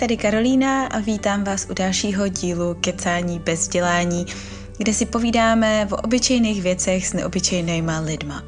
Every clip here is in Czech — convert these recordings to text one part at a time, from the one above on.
tady Karolína a vítám vás u dalšího dílu Kecání bez dělání, kde si povídáme o obyčejných věcech s neobyčejnýma lidma.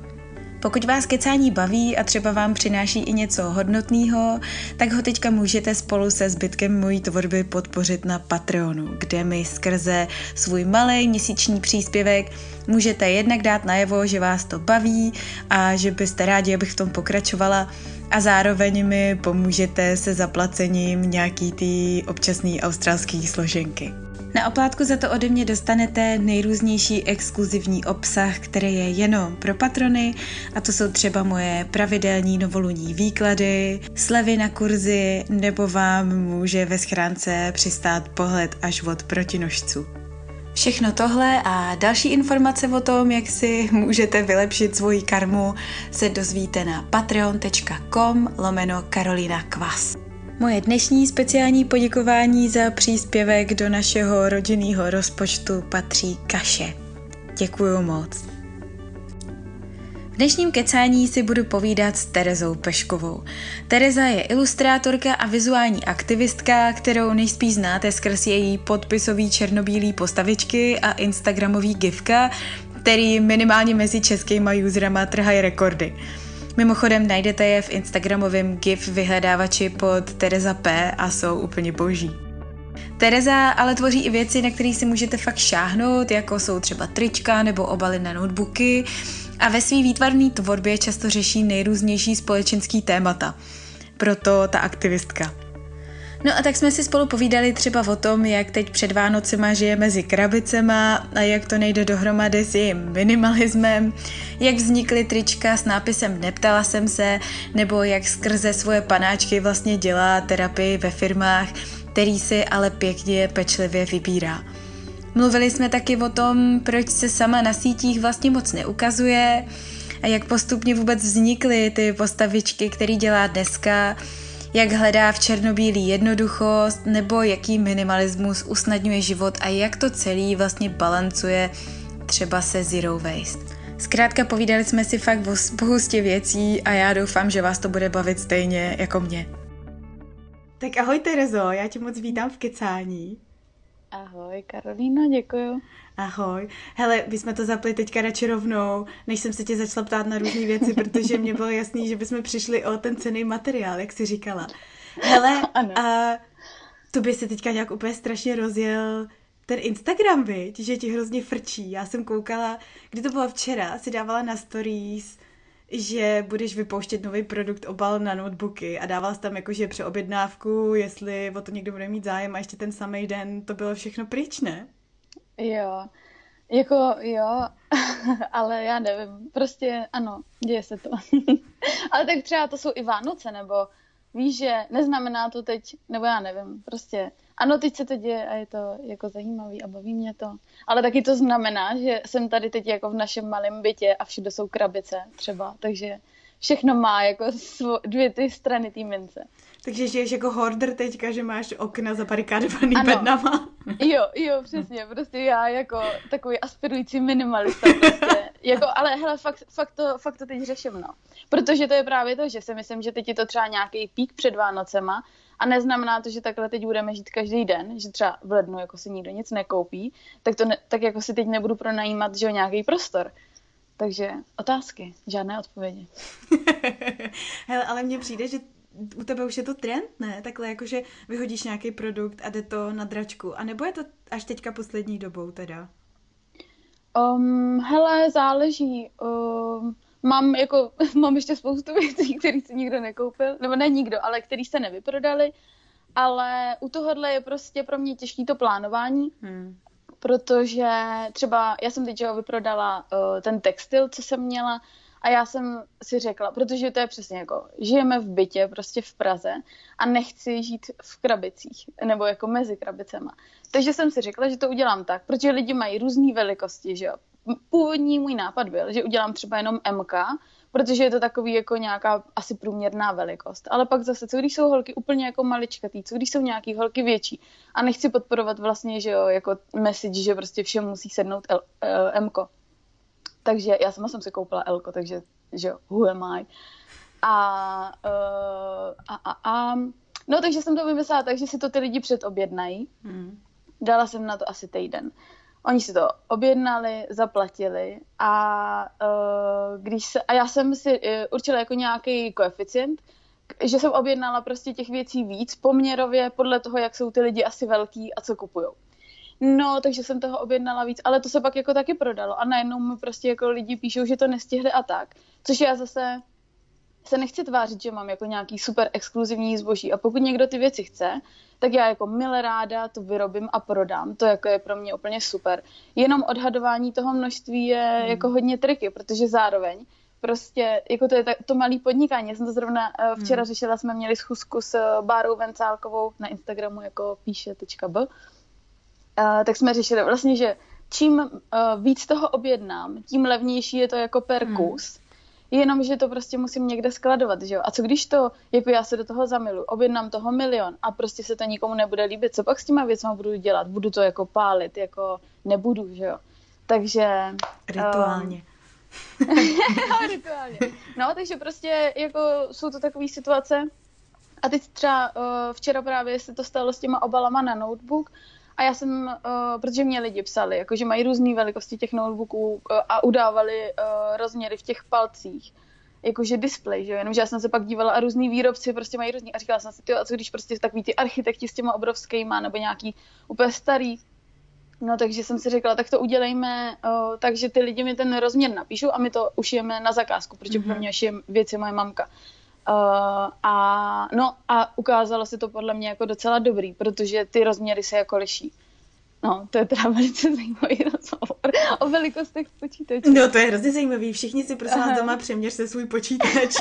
Pokud vás kecání baví a třeba vám přináší i něco hodnotného, tak ho teďka můžete spolu se zbytkem mojí tvorby podpořit na Patreonu, kde mi skrze svůj malý měsíční příspěvek můžete jednak dát najevo, že vás to baví a že byste rádi, abych v tom pokračovala a zároveň mi pomůžete se zaplacením nějaký ty občasný australský složenky. Na oplátku za to ode mě dostanete nejrůznější exkluzivní obsah, který je jenom pro patrony a to jsou třeba moje pravidelní novoluní výklady, slevy na kurzy nebo vám může ve schránce přistát pohled až od protinožců. Všechno tohle a další informace o tom, jak si můžete vylepšit svoji karmu, se dozvíte na patreon.com lomeno Karolina Kvas. Moje dnešní speciální poděkování za příspěvek do našeho rodinného rozpočtu patří Kaše. Děkuju moc. V dnešním kecání si budu povídat s Terezou Peškovou. Tereza je ilustrátorka a vizuální aktivistka, kterou nejspíš znáte skrz její podpisový černobílý postavičky a instagramový gifka, který minimálně mezi českýma userama trhají rekordy. Mimochodem najdete je v instagramovém GIF vyhledávači pod Tereza P a jsou úplně boží. Tereza ale tvoří i věci, na které si můžete fakt šáhnout, jako jsou třeba trička nebo obaly na notebooky a ve své výtvarné tvorbě často řeší nejrůznější společenský témata. Proto ta aktivistka. No a tak jsme si spolu povídali třeba o tom, jak teď před Vánocema žije mezi krabicema a jak to nejde dohromady s jejím minimalismem, jak vznikly trička s nápisem Neptala jsem se, nebo jak skrze svoje panáčky vlastně dělá terapii ve firmách, který si ale pěkně pečlivě vybírá. Mluvili jsme taky o tom, proč se sama na sítích vlastně moc neukazuje a jak postupně vůbec vznikly ty postavičky, které dělá dneska, jak hledá v černobílý jednoduchost nebo jaký minimalismus usnadňuje život a jak to celý vlastně balancuje třeba se zero waste. Zkrátka povídali jsme si fakt o spoustě věcí a já doufám, že vás to bude bavit stejně jako mě. Tak ahoj Terezo, já tě moc vítám v kecání. Ahoj Karolína, děkuju. Ahoj. Hele, my jsme to zapli teďka radši rovnou, než jsem se tě začala ptát na různé věci, protože mě bylo jasný, že bychom přišli o ten cený materiál, jak jsi říkala. Hele, ano. a to by se teďka nějak úplně strašně rozjel ten Instagram, viď, že ti hrozně frčí. Já jsem koukala, kdy to bylo včera, si dávala na stories, že budeš vypouštět nový produkt obal na notebooky a dával jsi tam jakože přeobjednávku, jestli o to někdo bude mít zájem a ještě ten samý den to bylo všechno pryč, ne? Jo, jako jo, ale já nevím, prostě ano, děje se to. ale tak třeba to jsou i Vánoce, nebo víš, že neznamená to teď, nebo já nevím, prostě ano, teď se to děje a je to jako zajímavý a baví mě to. Ale taky to znamená, že jsem tady teď jako v našem malém bytě a všude jsou krabice třeba, takže všechno má jako dvě ty strany té mince. Takže žiješ jako hoarder teďka, že máš okna zabarikádovaný ano. bednama. Jo, jo, přesně, prostě já jako takový aspirující minimalista prostě. Jako, ale hele, fakt, fakt, to, fakt to teď řeším, no. Protože to je právě to, že si myslím, že teď je to třeba nějaký pík před Vánocema a neznamená to, že takhle teď budeme žít každý den, že třeba v lednu jako si nikdo nic nekoupí, tak, to ne, tak jako si teď nebudu pronajímat že nějaký prostor. Takže otázky, žádné odpovědi. Hele, ale mně přijde, že u tebe už je to trend, ne? Takhle jakože vyhodíš nějaký produkt a jde to na dračku. A nebo je to až teďka poslední dobou teda? Um, hele, záleží. Um, mám jako, mám ještě spoustu věcí, které si nikdo nekoupil, nebo ne nikdo, ale který se nevyprodali, ale u tohohle je prostě pro mě těžký to plánování, hmm. protože třeba já jsem teď vyprodala uh, ten textil, co jsem měla, a já jsem si řekla, protože to je přesně jako, žijeme v bytě, prostě v Praze a nechci žít v krabicích, nebo jako mezi krabicema. Takže jsem si řekla, že to udělám tak, protože lidi mají různé velikosti, že jo. Původní můj nápad byl, že udělám třeba jenom MK, protože je to takový jako nějaká asi průměrná velikost. Ale pak zase, co když jsou holky úplně jako maličkatý, co když jsou nějaký holky větší a nechci podporovat vlastně, že jo, jako message, že prostě všem musí sednout L, L, MK. Takže já sama jsem si koupila Elko, takže že who am I? A, uh, a, a, a no takže jsem to vymyslela tak, že si to ty lidi předobjednají. Hmm. Dala jsem na to asi týden. Oni si to objednali, zaplatili a, uh, když se, a já jsem si uh, určila jako nějaký koeficient, že jsem objednala prostě těch věcí víc poměrově podle toho, jak jsou ty lidi asi velký a co kupují. No, takže jsem toho objednala víc, ale to se pak jako taky prodalo a najednou mi prostě jako lidi píšou, že to nestihli a tak. Což já zase se nechci tvářit, že mám jako nějaký super exkluzivní zboží a pokud někdo ty věci chce, tak já jako mile ráda to vyrobím a prodám. To jako je pro mě úplně super. Jenom odhadování toho množství je hmm. jako hodně triky, protože zároveň prostě, jako to je tak, to malý podnikání. Já jsem to zrovna uh, včera hmm. řešila, jsme měli schůzku s uh, Bárou Vencálkovou na Instagramu jako píše.b. Uh, tak jsme řešili vlastně, že čím uh, víc toho objednám, tím levnější je to jako per hmm. kus jenom, že to prostě musím někde skladovat, že jo. A co když to, jako já se do toho zamilu, objednám toho milion a prostě se to nikomu nebude líbit, co pak s těma věcmi budu dělat? Budu to jako pálit, jako nebudu, že jo. Takže... Rituálně. Um, rituálně. No, takže prostě jako jsou to takové situace, a teď třeba uh, včera právě se to stalo s těma obalama na notebook, a já jsem, uh, protože mě lidi psali, jako že mají různé velikosti těch notebooků uh, a udávali uh, rozměry v těch palcích jakože display, že jo, jenomže já jsem se pak dívala a různý výrobci prostě mají různý a říkala jsem si, ty, a co když prostě takový ty architekti s těma obrovskýma nebo nějaký úplně starý, no takže jsem si řekla, tak to udělejme, uh, takže ty lidi mi ten rozměr napíšou a my to ušijeme na zakázku, protože mm-hmm. pro mě je věci moje mamka. Uh, a no a ukázalo se to podle mě jako docela dobrý, protože ty rozměry se jako liší. No, to je teda velice zajímavý rozhovor o velikostech počítače. No, to je hrozně zajímavý. Všichni si prosím vás doma přeměř se svůj počítač.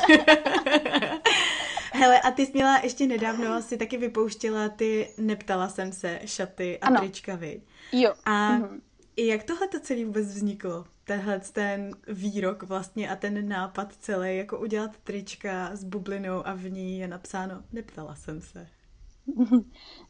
Hele, a ty jsi měla ještě nedávno, si taky vypouštěla ty neptala jsem se šaty a ano. trička, viď? Jo. A mm-hmm. jak tohle to celý vůbec vzniklo? Tenhle ten výrok vlastně a ten nápad celý, jako udělat trička s bublinou a v ní je napsáno, neptala jsem se.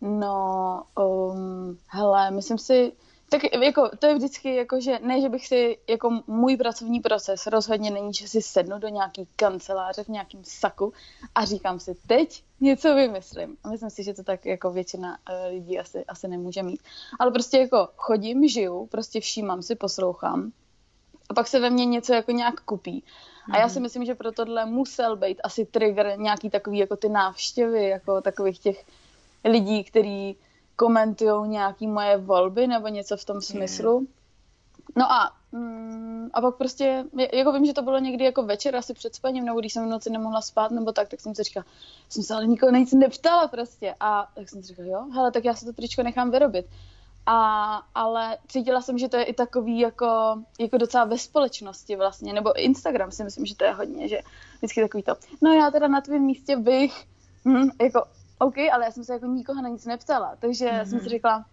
No, um, hele, myslím si, tak jako, to je vždycky jako, že ne, že bych si, jako můj pracovní proces rozhodně není, že si sednu do nějaký kanceláře v nějakém saku a říkám si, teď něco vymyslím. A myslím si, že to tak jako většina uh, lidí asi, asi nemůže mít. Ale prostě jako chodím, žiju, prostě všímám si, poslouchám a pak se ve mně něco jako nějak kupí. A já si mhm. myslím, že pro tohle musel být asi trigger nějaký takový jako ty návštěvy, jako takových těch lidí, kteří komentují nějaký moje volby nebo něco v tom smyslu. No a, mm, a pak prostě, jako vím, že to bylo někdy jako večer asi před spaním, nebo když jsem v noci nemohla spát nebo tak, tak jsem si říkala, jsem se ale nikoho nic neptala prostě. A tak jsem si říkala, jo, hele, tak já si to tričko nechám vyrobit. A, ale cítila jsem, že to je i takový jako, jako docela ve společnosti vlastně, nebo Instagram si myslím, že to je hodně, že vždycky takový to, no já teda na tvém místě bych, hm, jako OK, ale já jsem se jako nikoho na nic neptala, takže mm-hmm. jsem si řekla,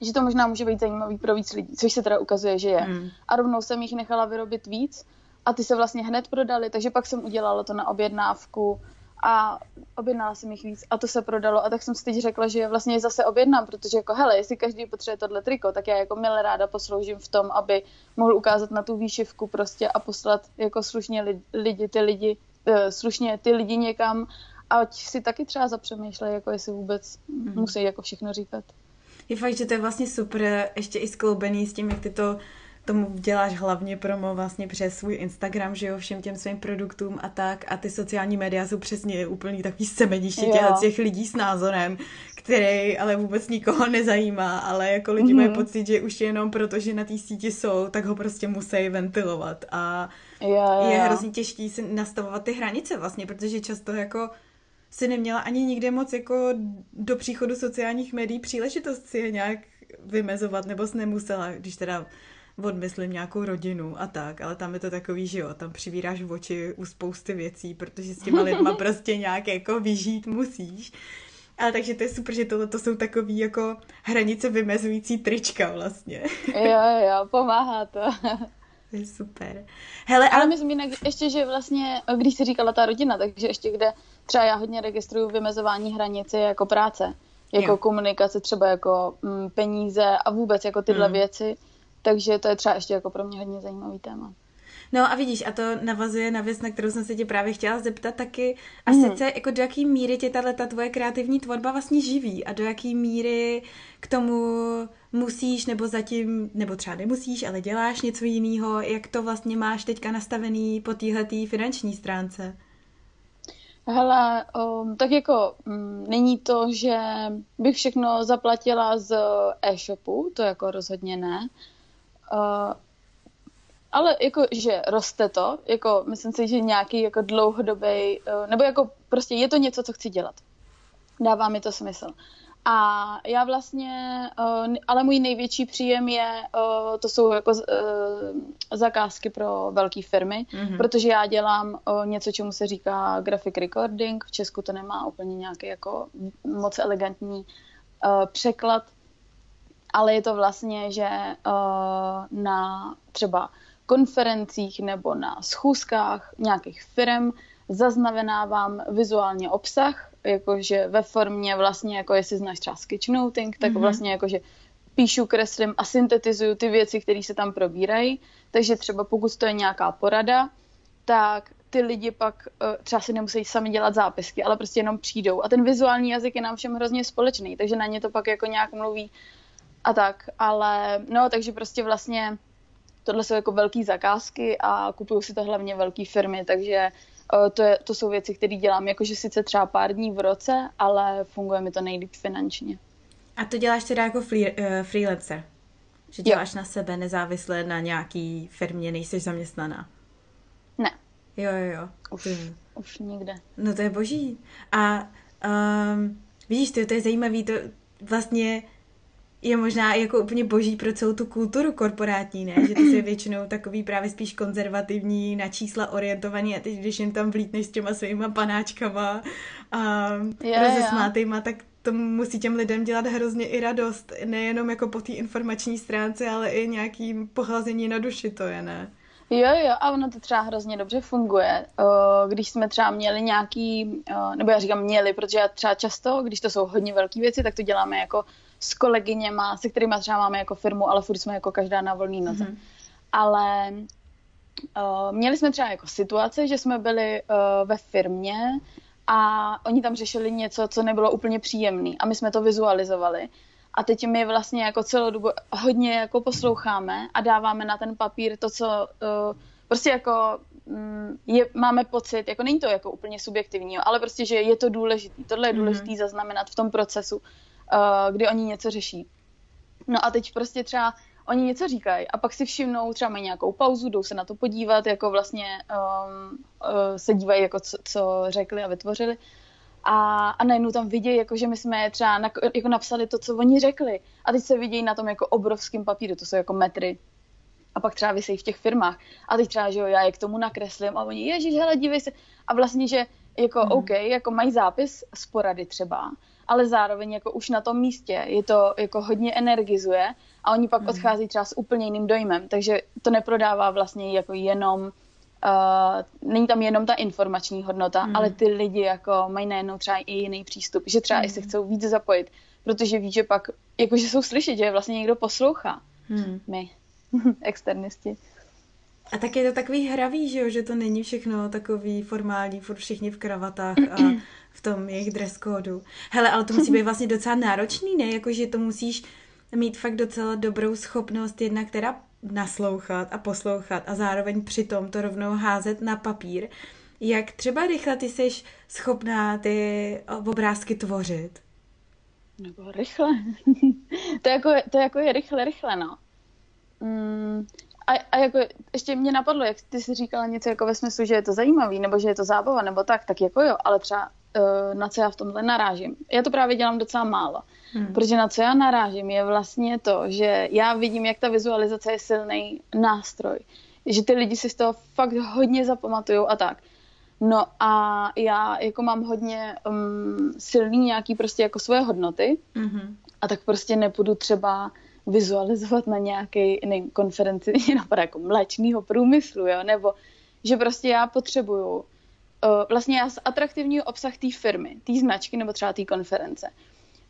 že to možná může být zajímavý pro víc lidí, což se teda ukazuje, že je. Mm. A rovnou jsem jich nechala vyrobit víc a ty se vlastně hned prodali, takže pak jsem udělala to na objednávku a objednala jsem jich víc a to se prodalo a tak jsem si teď řekla, že vlastně je zase objednám, protože jako hele, jestli každý potřebuje tohle triko, tak já jako milé ráda posloužím v tom, aby mohl ukázat na tu výšivku prostě a poslat jako slušně lidi, lidi ty lidi, uh, slušně ty lidi někam a ať si taky třeba zapřemýšlej, jako jestli vůbec mm. musí jako všechno říkat. Je fakt, že to je vlastně super, ještě i skloubený s tím, jak ty to tomu děláš hlavně promo vlastně přes svůj Instagram, že jo, všem těm svým produktům a tak a ty sociální média jsou přesně úplný takový semeniště těch, těch lidí s názorem, který ale vůbec nikoho nezajímá, ale jako lidi mm-hmm. mají pocit, že už jenom proto, že na té síti jsou, tak ho prostě musí ventilovat a jo, jo. je hrozně těžký si nastavovat ty hranice vlastně, protože často jako si neměla ani nikde moc jako do příchodu sociálních médií příležitost si je nějak vymezovat, nebo jsi nemusela, když teda odmyslím nějakou rodinu a tak, ale tam je to takový, že jo, tam přivíráš v oči u spousty věcí, protože s těma lidma prostě nějak jako vyžít musíš. Ale takže to je super, že tohle to jsou takový jako hranice vymezující trička vlastně. Jo, jo, pomáhá to. To je super. Hele, ale, ale myslím jinak ještě, že vlastně, když jsi říkala ta rodina, takže ještě kde třeba já hodně registruju vymezování hranice jako práce, jako jo. komunikace, třeba jako mm, peníze a vůbec jako tyhle mm. věci, takže to je třeba ještě jako pro mě hodně zajímavý téma. No a vidíš, a to navazuje na věc, na kterou jsem se tě právě chtěla zeptat taky. A mm. sice, jako do jaký míry tě tahle ta tvoje kreativní tvorba vlastně živí a do jaký míry k tomu musíš, nebo zatím, nebo třeba nemusíš, ale děláš něco jiného, jak to vlastně máš teďka nastavený po téhletý finanční stránce? Hele, um, tak jako um, není to, že bych všechno zaplatila z e-shopu, to jako rozhodně ne. Uh, ale jako, že roste to, jako myslím si, že nějaký jako dlouhodobý, uh, nebo jako prostě je to něco, co chci dělat. Dává mi to smysl. A já vlastně, uh, ale můj největší příjem je, uh, to jsou jako uh, zakázky pro velké firmy, mm-hmm. protože já dělám něco, čemu se říká graphic recording, v Česku to nemá úplně nějaký jako moc elegantní překlad, ale je to vlastně, že na třeba konferencích nebo na schůzkách nějakých firm zaznamenávám vizuálně obsah, jakože ve formě vlastně, jako jestli znáš třeba sketchnoting, tak mm-hmm. vlastně jakože píšu, kreslím a syntetizuju ty věci, které se tam probírají. Takže třeba pokud to je nějaká porada, tak ty lidi pak uh, třeba si nemusí sami dělat zápisky, ale prostě jenom přijdou. A ten vizuální jazyk je nám všem hrozně společný, takže na ně to pak jako nějak mluví a tak. Ale no, takže prostě vlastně tohle jsou jako velké zakázky a kupují si to hlavně velké firmy, takže to, je, to jsou věci, které dělám jakože sice třeba pár dní v roce, ale funguje mi to nejlíp finančně. A to děláš teda jako free, uh, freelancer? Že děláš jo. na sebe nezávisle na nějaký firmě, nejsi zaměstnaná? Ne. Jo, jo, jo. Už, už nikde. No to je boží. A um, vidíš, to, to je zajímavý, to vlastně je možná jako úplně boží pro celou tu kulturu korporátní, ne? Že ty jsou většinou takový právě spíš konzervativní, na čísla orientovaný a teď, když jim tam vlítneš s těma svýma panáčkama a yeah, rozesmátejma, yeah. tak to musí těm lidem dělat hrozně i radost. Nejenom jako po té informační stránce, ale i nějakým pohlazení na duši to je, ne? Jo, jo, a ono to třeba hrozně dobře funguje. Když jsme třeba měli nějaký, nebo já říkám měli, protože já třeba často, když to jsou hodně velké věci, tak to děláme jako s kolegyněma, se kterými třeba máme jako firmu, ale furt jsme jako každá na volný noze. Mm-hmm. Ale uh, měli jsme třeba jako situace, že jsme byli uh, ve firmě a oni tam řešili něco, co nebylo úplně příjemné a my jsme to vizualizovali. A teď my vlastně jako celou dobu hodně jako posloucháme a dáváme na ten papír to, co uh, prostě jako um, je, máme pocit, jako není to jako úplně subjektivní, ale prostě, že je to důležité. Tohle je mhm. důležité mm-hmm. zaznamenat v tom procesu kdy oni něco řeší. No a teď prostě třeba oni něco říkají a pak si všimnou, třeba mají nějakou pauzu, jdou se na to podívat, jako vlastně um, uh, se dívají, jako co, co řekli a vytvořili. A, a najednou tam vidějí, jako že my jsme třeba na, jako napsali to, co oni řekli. A teď se vidějí na tom jako obrovským papíru, to jsou jako metry. A pak třeba vysejí v těch firmách. A teď třeba, že jo, já je k tomu nakreslím a oni, ježiš, hele, dívej se. A vlastně, že jako hmm. OK, jako mají zápis z porady třeba, ale zároveň jako už na tom místě je to jako hodně energizuje a oni pak mm. odchází třeba s úplně jiným dojmem, takže to neprodává vlastně jako jenom uh, není tam jenom ta informační hodnota, mm. ale ty lidi jako mají najednou třeba i jiný přístup, že třeba mm. i se chcou víc zapojit, protože ví, že pak, jakože jsou slyšet, že vlastně někdo poslouchá. Mm. My, externisti. A tak je to takový hravý, že jo, že to není všechno takový formální, furt všichni v kravatách a v tom jejich dress kódu. Hele, ale to musí být vlastně docela náročný, ne? Jakože to musíš mít fakt docela dobrou schopnost jedna, která naslouchat a poslouchat a zároveň přitom to rovnou házet na papír. Jak třeba rychle ty jsi schopná ty obrázky tvořit? Nebo rychle. to, jako, to jako je rychle, rychle, no. Mm, a, a jako ještě mě napadlo, jak ty jsi říkala něco jako ve smyslu, že je to zajímavý, nebo že je to zábava, nebo tak, tak jako jo, ale třeba uh, na co já v tomhle narážím. Já to právě dělám docela málo, hmm. protože na co já narážím je vlastně to, že já vidím, jak ta vizualizace je silný nástroj, že ty lidi si z toho fakt hodně zapamatují a tak. No a já jako mám hodně um, silný nějaký prostě jako svoje hodnoty mm-hmm. a tak prostě nepůjdu třeba vizualizovat na nějaké konferenci, napadá jako mléčného průmyslu, jo, nebo že prostě já potřebuju uh, vlastně já atraktivní obsah té firmy, té značky nebo třeba té konference.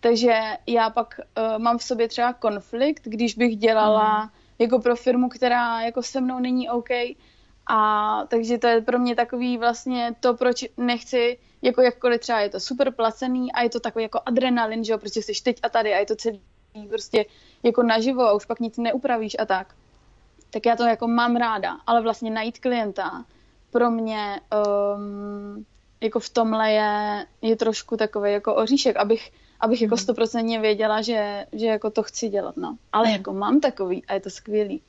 Takže já pak uh, mám v sobě třeba konflikt, když bych dělala mm. jako pro firmu, která jako se mnou není OK A takže to je pro mě takový vlastně to, proč nechci, jako jakkoliv třeba je to super placený a je to takový jako adrenalin, že jo, prostě jsi teď a tady a je to celý prostě jako naživo a už pak nic neupravíš a tak. Tak já to jako mám ráda, ale vlastně najít klienta pro mě um, jako v tomhle je, je trošku takový jako oříšek, abych, abych jako mhm. stoprocentně věděla, že, že jako to chci dělat, no. Ale jako mám takový a je to skvělý.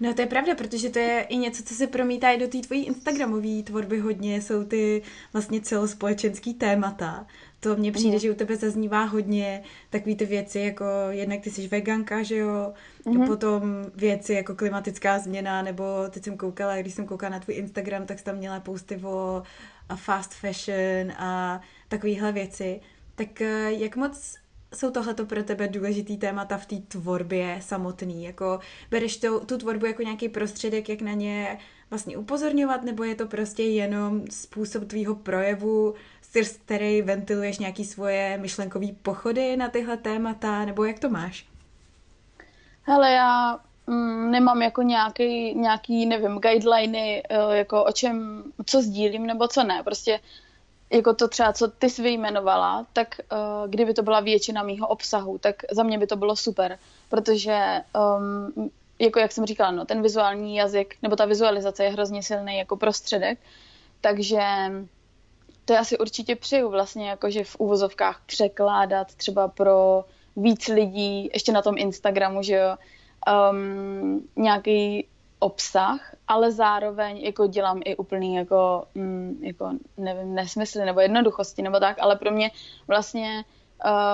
No to je pravda, protože to je i něco, co se promítá i do té tvojí Instagramové tvorby hodně, jsou ty vlastně celospolečenský témata. To mně přijde, mm. že u tebe zaznívá hodně takový ty věci, jako jednak ty jsi veganka, že jo, mm. potom věci jako klimatická změna, nebo teď jsem koukala, když jsem koukala na tvůj Instagram, tak jsi tam měla posty o fast fashion a takovéhle věci. Tak eh, jak moc jsou tohleto pro tebe důležitý témata v té tvorbě samotný? Jako bereš to, tu tvorbu jako nějaký prostředek, jak na ně vlastně upozorňovat, nebo je to prostě jenom způsob tvýho projevu, skrz který ventiluješ nějaký svoje myšlenkové pochody na tyhle témata, nebo jak to máš? Hele, já mm, nemám jako nějaký, nějaký, nevím, guideliny, eh, jako o čem, co sdílím nebo co ne. Prostě jako to třeba, co ty jsi vyjmenovala, tak uh, kdyby to byla většina mýho obsahu, tak za mě by to bylo super, protože um, jako jak jsem říkala, no, ten vizuální jazyk nebo ta vizualizace je hrozně silný jako prostředek, takže to já si určitě přeju vlastně, jakože v úvozovkách překládat třeba pro víc lidí, ještě na tom Instagramu, že jo, um, nějaký obsah, ale zároveň jako dělám i úplný jako, mm, jako nevím, nesmysly nebo jednoduchosti nebo tak, ale pro mě vlastně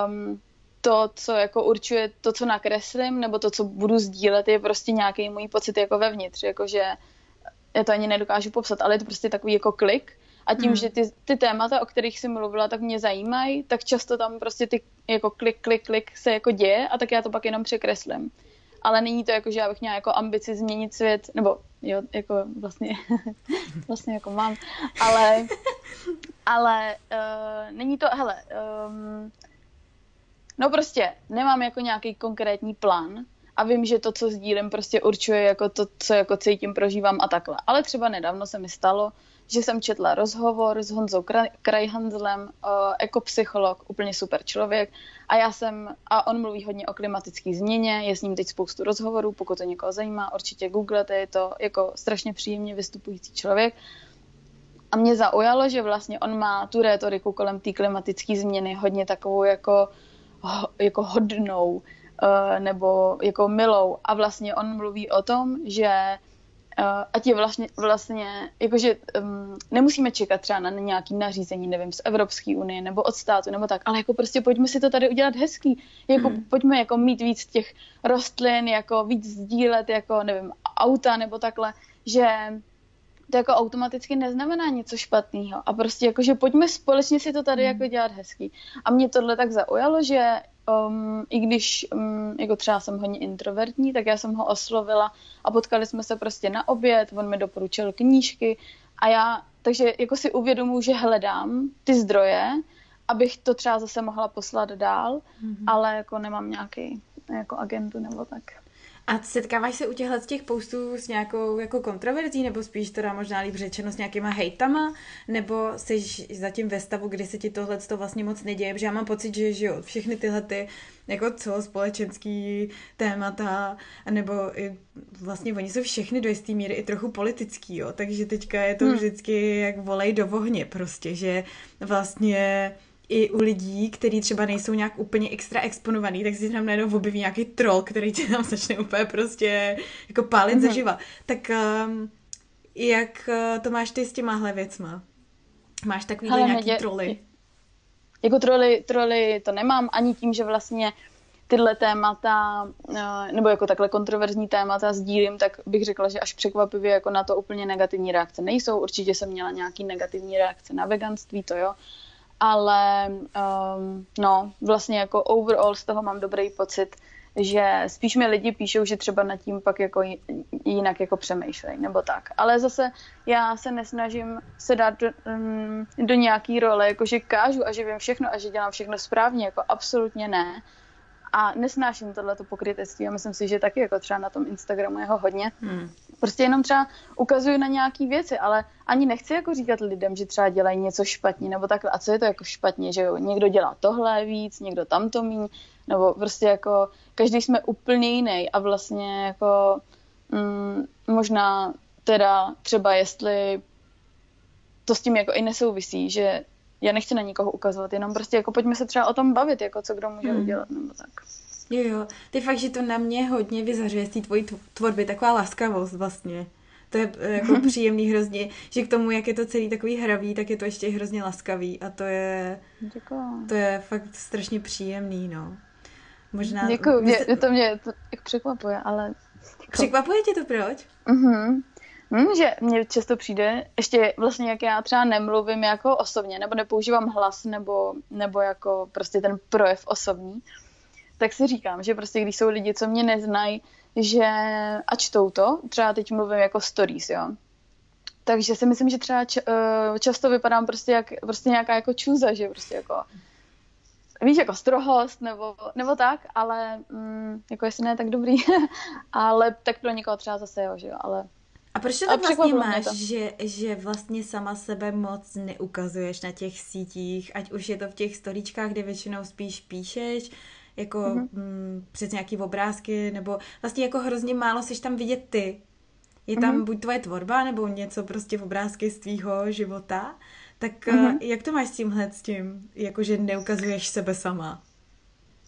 um, to, co jako určuje to, co nakreslím, nebo to, co budu sdílet, je prostě nějaký můj pocit jako vevnitř, jakože já to ani nedokážu popsat, ale je to prostě takový jako klik a tím, hmm. že ty, ty témata, o kterých jsi mluvila, tak mě zajímají, tak často tam prostě ty jako klik, klik, klik se jako děje a tak já to pak jenom překreslím ale není to jako, že já bych měla jako ambici změnit svět, nebo jo, jako vlastně, vlastně jako mám, ale, ale uh, není to, hele, um, no prostě nemám jako nějaký konkrétní plán a vím, že to, co sdílím, prostě určuje jako to, co jako cítím, prožívám a takhle. Ale třeba nedávno se mi stalo, že jsem četla rozhovor s Honzou Krajhanzlem, ekopsycholog, úplně super člověk. A já jsem, a on mluví hodně o klimatické změně, je s ním teď spoustu rozhovorů, pokud to někoho zajímá, určitě googlete, je to jako strašně příjemně vystupující člověk. A mě zaujalo, že vlastně on má tu rétoriku kolem té klimatické změny hodně takovou jako, jako hodnou e, nebo jako milou. A vlastně on mluví o tom, že Uh, ať je vlastně, vlastně jakože um, nemusíme čekat třeba na nějaký nařízení, nevím, z Evropské unie nebo od státu nebo tak, ale jako prostě pojďme si to tady udělat hezký, jako mm. pojďme jako mít víc těch rostlin, jako víc sdílet, jako nevím, auta nebo takhle, že to jako automaticky neznamená něco špatného a prostě jakože pojďme společně si to tady mm. jako dělat hezký. A mě tohle tak zaujalo, že um, i když um, jako třeba jsem hodně introvertní, tak já jsem ho oslovila a potkali jsme se prostě na oběd, on mi doporučil knížky a já, takže jako si uvědomuji, že hledám ty zdroje, abych to třeba zase mohla poslat dál, mm-hmm. ale jako nemám nějaký jako agentu nebo tak. A setkáváš se u těchhle z těch postů s nějakou jako kontroverzí, nebo spíš teda možná líp řečeno s nějakýma hejtama, nebo jsi zatím ve stavu, kdy se ti tohle to vlastně moc neděje, protože já mám pocit, že, že jo, všechny tyhle ty jako celospolečenský témata, nebo i, vlastně oni jsou všechny do jisté míry i trochu politický, jo, takže teďka je to hmm. vždycky jak volej do vohně prostě, že vlastně i u lidí, kteří třeba nejsou nějak úplně extra exponovaný, tak si tam najednou objeví nějaký troll, který ti tam začne úplně prostě jako pálit mm-hmm. zaživa. Tak um, jak uh, to máš ty s těmahle věcma? Máš takový Hele, nějaký nedě... troly? Jako troly, troly to nemám, ani tím, že vlastně tyhle témata, uh, nebo jako takhle kontroverzní témata sdílím, tak bych řekla, že až překvapivě jako na to úplně negativní reakce nejsou. Určitě jsem měla nějaký negativní reakce na veganství, to jo, ale um, no, vlastně jako overall z toho mám dobrý pocit, že spíš mi lidi píšou, že třeba nad tím pak jako jinak jako přemýšlej, nebo tak. Ale zase já se nesnažím se dát do, um, do nějaký role, jako že kážu a že vím všechno a že dělám všechno správně, jako absolutně ne. A nesnáším tohleto pokrytectví a myslím si, že taky jako třeba na tom Instagramu je ho hodně. Hmm. Prostě jenom třeba ukazuju na nějaký věci, ale ani nechci jako říkat lidem, že třeba dělají něco špatně nebo takhle. A co je to jako špatně, že jo? Někdo dělá tohle víc, někdo tamto míň, nebo prostě jako každý jsme úplně jiný a vlastně jako mm, možná teda třeba jestli to s tím jako i nesouvisí, že já nechci na nikoho ukazovat, jenom prostě jako pojďme se třeba o tom bavit, jako co kdo může hmm. udělat nebo tak. Jo, jo. Ty fakt, že to na mě hodně vyzařuje z té tvojí tvorby, taková laskavost vlastně. To je eh, jako příjemný hrozně, že k tomu, jak je to celý takový hravý, tak je to ještě hrozně laskavý a to je, to je fakt strašně příjemný, no. Možná... Děkuji, mě, to mě to překvapuje, ale... Překvapuje tě to proč? Mhm. Hmm, že mně často přijde, ještě vlastně jak já třeba nemluvím jako osobně, nebo nepoužívám hlas, nebo, nebo jako prostě ten projev osobní, tak si říkám, že prostě když jsou lidi, co mě neznají, že a čtou to, třeba teď mluvím jako stories, jo. Takže si myslím, že třeba č, uh, často vypadám prostě jak prostě nějaká jako čůza, že prostě jako víš, jako strohost nebo, nebo tak, ale mm, jako jestli ne, tak dobrý, ale tak pro někoho třeba zase jo, že jo, ale a proč to tak vlastně máš, že, že vlastně sama sebe moc neukazuješ na těch sítích, ať už je to v těch storíčkách, kde většinou spíš píšeš, jako mm-hmm. m, přes nějaký obrázky, nebo vlastně jako hrozně málo seš tam vidět ty. Je tam mm-hmm. buď tvoje tvorba, nebo něco prostě v obrázky z tvýho života. Tak mm-hmm. jak to máš s tímhle, s tím, jakože neukazuješ sebe sama?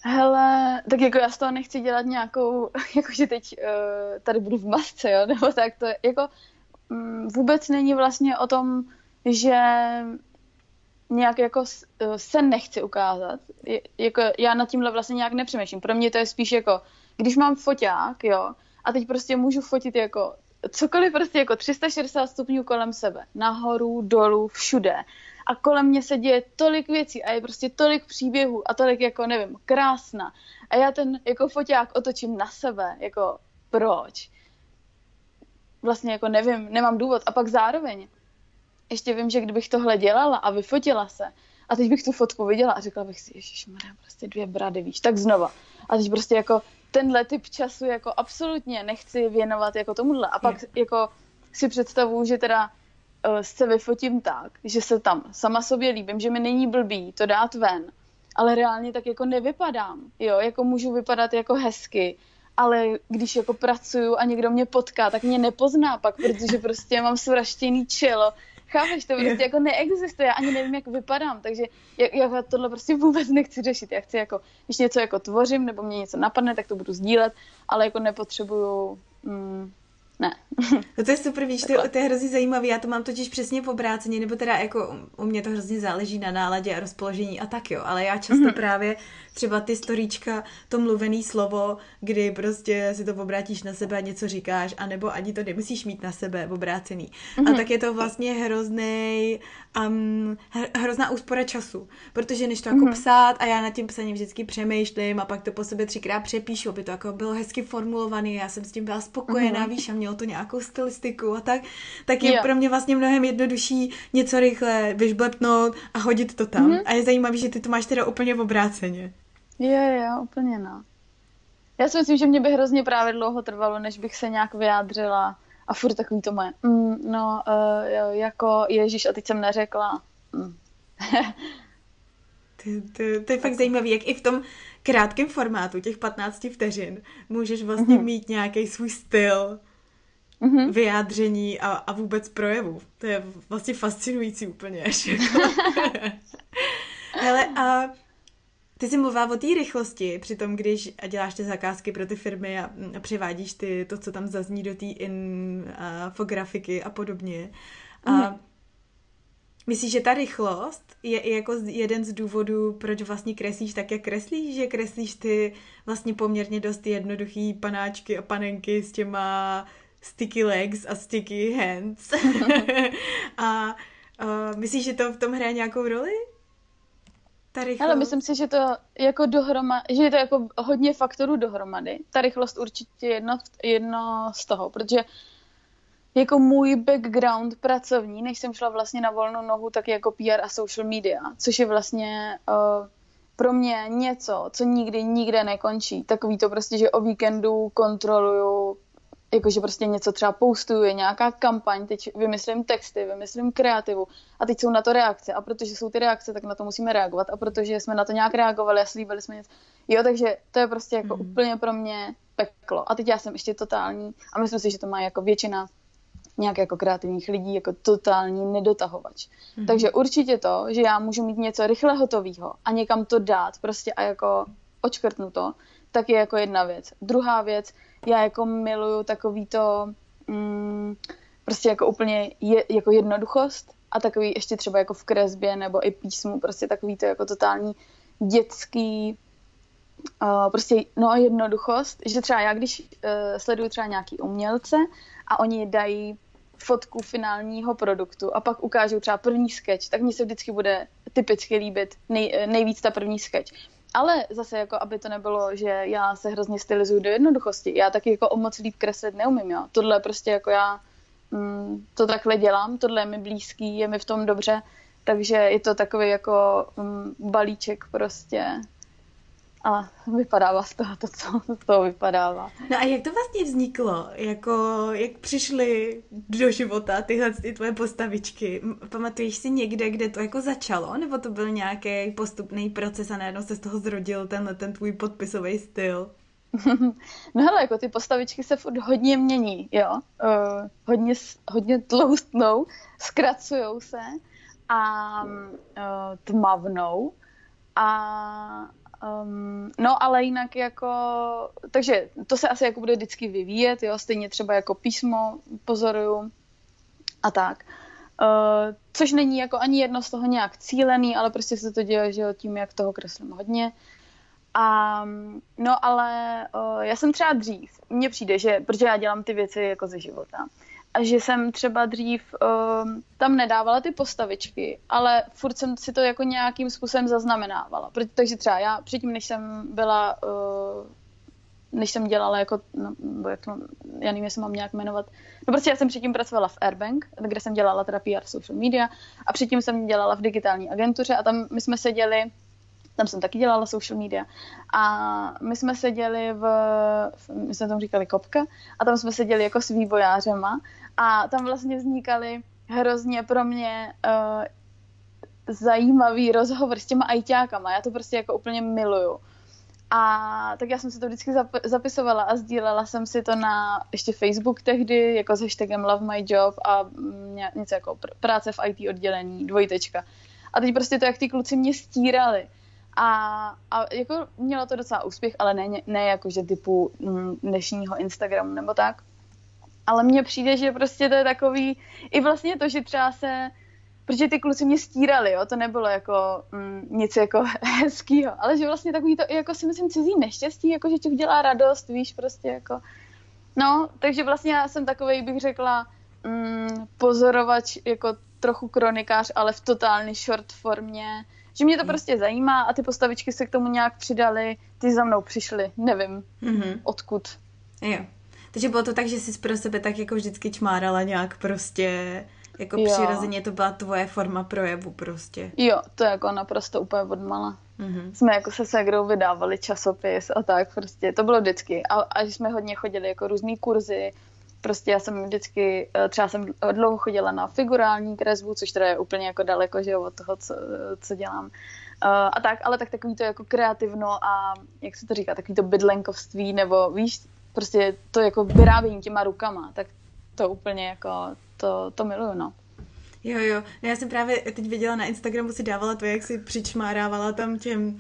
Hele, tak jako já z toho nechci dělat nějakou, jakože teď uh, tady budu v masce, jo, nebo tak to jako um, vůbec není vlastně o tom, že nějak jako eh, se nechci ukázat. Je, jako já nad tímhle vlastně nějak nepřemýšlím. Pro mě to je spíš jako, když mám foťák, jo, a teď prostě můžu fotit jako cokoliv prostě jako 360 stupňů kolem sebe. Nahoru, dolů, všude. A kolem mě se děje tolik věcí a je prostě tolik příběhů a tolik jako, nevím, krásna. A já ten jako foťák otočím na sebe, jako proč? Vlastně jako nevím, nemám důvod. A pak zároveň ještě vím, že kdybych tohle dělala a vyfotila se, a teď bych tu fotku viděla a řekla bych si, ježišmarja, prostě dvě brady, víš, tak znova. A teď prostě jako tenhle typ času jako absolutně nechci věnovat jako tomuhle. A pak je. jako si představu, že teda uh, se vyfotím tak, že se tam sama sobě líbím, že mi není blbý to dát ven, ale reálně tak jako nevypadám, jo, jako můžu vypadat jako hezky, ale když jako pracuju a někdo mě potká, tak mě nepozná pak, protože prostě mám svraštěný čelo Chápeš, to prostě jako neexistuje, já ani nevím, jak vypadám, takže já, já tohle prostě vůbec nechci řešit. Já chci jako, když něco jako tvořím, nebo mě něco napadne, tak to budu sdílet, ale jako nepotřebuju mm, ne. No to je super, víš, to, to je hrozně zajímavé, já to mám totiž přesně v obráceně, nebo teda jako u mě to hrozně záleží na náladě a rozpoložení a tak jo, ale já často mm-hmm. právě třeba ty storíčka, to mluvený slovo, kdy prostě si to obrátíš na sebe a něco říkáš, anebo ani to nemusíš mít na sebe obrácený. Mm-hmm. A mhm. tak je to vlastně hrozný, um, hrozná úspora času, protože než to jako mm-hmm. psát a já nad tím psaním vždycky přemýšlím a pak to po sebe třikrát přepíšu, aby to jako bylo hezky formulovaný, já jsem s tím byla spokojená, mm-hmm. víš, a mělo to nějakou stylistiku a tak, tak je yeah. pro mě vlastně mnohem jednodušší něco rychle vyžblepnout a hodit to tam. Mm-hmm. A je zajímavé, že ty to máš teda úplně v obráceně. Je, je, úplně no. Já si myslím, že mě by hrozně právě dlouho trvalo, než bych se nějak vyjádřila a furt takový to moje, mm, no, uh, jako Ježíš a teď jsem neřekla. Mm. to, to, to je fakt zajímavé, jak i v tom krátkém formátu, těch 15 vteřin, můžeš vlastně mm-hmm. mít nějaký svůj styl mm-hmm. vyjádření a, a vůbec projevu. To je vlastně fascinující úplně. Hele, a ty jsi mluvila o té rychlosti, přitom když děláš ty zakázky pro ty firmy a, a přivádíš ty, to, co tam zazní do té infografiky a podobně. A mm. Myslíš, že ta rychlost je i jako jeden z důvodů, proč vlastně kreslíš tak, jak kreslíš? Že kreslíš ty vlastně poměrně dost jednoduchý panáčky a panenky s těma sticky legs a sticky hands. a uh, myslíš, že to v tom hraje nějakou roli? Ta rychlost. Ale myslím si, že to jako dohroma, že je to jako hodně faktorů dohromady. Ta rychlost určitě jedno, jedno z toho, protože jako můj background pracovní, než jsem šla vlastně na volnou nohu, tak jako PR a social media, což je vlastně uh, pro mě něco, co nikdy, nikde nekončí. Takový to prostě, že o víkendu kontroluju jakože prostě něco třeba postuju, je nějaká kampaň, teď vymyslím texty, vymyslím kreativu a teď jsou na to reakce a protože jsou ty reakce, tak na to musíme reagovat a protože jsme na to nějak reagovali a slíbili jsme něco. Jo, takže to je prostě jako mm. úplně pro mě peklo. A teď já jsem ještě totální a myslím si, že to má jako většina nějak jako kreativních lidí jako totální nedotahovač. Mm-hmm. Takže určitě to, že já můžu mít něco rychle hotového a někam to dát prostě a jako očkrtnu to, tak je jako jedna věc. Druhá věc, já jako miluju takový to mm, prostě jako úplně je, jako jednoduchost a takový ještě třeba jako v kresbě nebo i písmu, prostě takový to jako totální dětský uh, prostě no jednoduchost, že třeba já když uh, sleduju třeba nějaký umělce a oni dají fotku finálního produktu a pak ukážou třeba první sketch, tak mně se vždycky bude typicky líbit nej, nejvíc ta první sketch. Ale zase jako, aby to nebylo, že já se hrozně stylizuju do jednoduchosti. Já taky jako o moc líp kreslit neumím, jo. Tohle prostě jako já mm, to takhle dělám, tohle je mi blízký, je mi v tom dobře, takže je to takový jako mm, balíček prostě a vypadává z toho to, co z toho vypadává. No a jak to vlastně vzniklo? Jako, jak přišly do života tyhle ty tvoje postavičky? Pamatuješ si někde, kde to jako začalo? Nebo to byl nějaký postupný proces a najednou se z toho zrodil tenhle ten tvůj podpisový styl? no hele, jako ty postavičky se furt hodně mění, jo. Uh, hodně, hodně tloustnou, zkracujou se a uh, tmavnou a Um, no ale jinak jako, takže to se asi jako bude vždycky vyvíjet, jo, stejně třeba jako písmo pozoruju a tak. Uh, což není jako ani jedno z toho nějak cílený, ale prostě se to děje, že jo, tím, jak toho kreslím hodně. A, no ale uh, já jsem třeba dřív, mně přijde, že, protože já dělám ty věci jako ze života, a že jsem třeba dřív uh, tam nedávala ty postavičky, ale furt jsem si to jako nějakým způsobem zaznamenávala. Takže třeba já předtím, než jsem byla, uh, než jsem dělala jako, no, jak to, já nevím, jestli mám nějak jmenovat, no prostě já jsem předtím pracovala v Airbank, kde jsem dělala teda PR social media a předtím jsem dělala v digitální agentuře a tam my jsme seděli tam jsem taky dělala social media. A my jsme seděli v, my jsme tam říkali kopka, a tam jsme seděli jako s vývojářema a tam vlastně vznikaly hrozně pro mě uh, zajímavý rozhovor s těma ajťákama. Já to prostě jako úplně miluju. A tak já jsem si to vždycky zap- zapisovala a sdílela jsem si to na ještě Facebook tehdy, jako s hashtagem Love My Job a něco jako pr- práce v IT oddělení, dvojtečka. A teď prostě to, jak ty kluci mě stírali. A, a jako mělo to docela úspěch, ale ne, ne jako, že typu mm, dnešního Instagramu nebo tak ale mně přijde, že prostě to je takový, i vlastně to, že třeba se, protože ty kluci mě stírali, jo, to nebylo jako mm, nic jako hezkýho, ale že vlastně takový to, jako si myslím, cizí neštěstí, jako že ti udělá radost, víš, prostě jako, no, takže vlastně já jsem takovej, bych řekla, mm, pozorovač, jako trochu kronikář, ale v totálně short formě, že mě to mm. prostě zajímá a ty postavičky se k tomu nějak přidali, ty za mnou přišly, nevím, mm-hmm. odkud. Jo. Takže bylo to tak, že jsi pro sebe tak jako vždycky čmárala nějak prostě jako jo. přirozeně to byla tvoje forma projevu prostě. Jo, to je jako naprosto úplně odmala. Mm-hmm. Jsme jako se segrou vydávali časopis a tak prostě, to bylo vždycky. A, a že jsme hodně chodili jako různý kurzy, prostě já jsem vždycky, eh, třeba jsem dlouho chodila na figurální kresbu, což teda je úplně jako daleko, že jo, od toho, co, co dělám. Uh, a tak, ale tak takový to jako kreativno a jak se to říká, takový to bydlenkovství, nebo víš, prostě to jako vyrábění těma rukama, tak to úplně jako, to, to miluju, no. Jo, jo. No já jsem právě teď viděla na Instagramu, si dávala to, jak si přičmárávala tam těm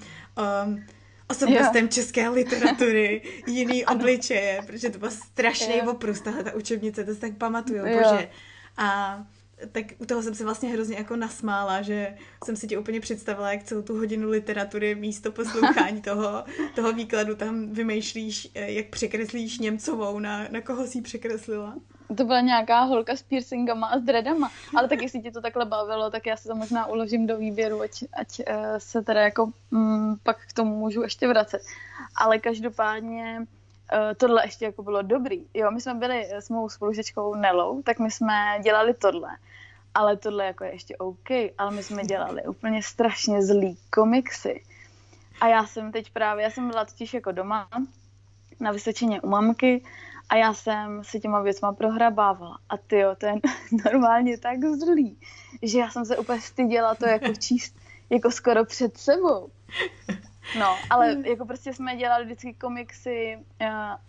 um, osobnostem jo. české literatury, jiný obličeje, protože to bylo strašný oprus, tahle ta učebnice, to si tak pamatuju, bože. A tak u toho jsem se vlastně hrozně jako nasmála, že jsem si tě úplně představila, jak celou tu hodinu literatury místo poslouchání toho, toho výkladu tam vymýšlíš, eh, jak překreslíš Němcovou, na, na koho jsi překreslila. To byla nějaká holka s piercingama a s dreadama, ale tak jestli tě to takhle bavilo, tak já se to možná uložím do výběru, ať, ať uh, se teda jako mm, pak k tomu můžu ještě vracet. Ale každopádně tohle ještě jako bylo dobrý. Jo, my jsme byli s mou spolužečkou Nelou, tak my jsme dělali tohle ale tohle jako je ještě OK, ale my jsme dělali úplně strašně zlý komiksy. A já jsem teď právě, já jsem byla totiž jako doma na Vysočině u mamky A já jsem se těma věcma prohrabávala. A ty jo, to je normálně tak zlý, že já jsem se úplně styděla to jako číst jako skoro před sebou. No, ale jako prostě jsme dělali vždycky komiksy uh,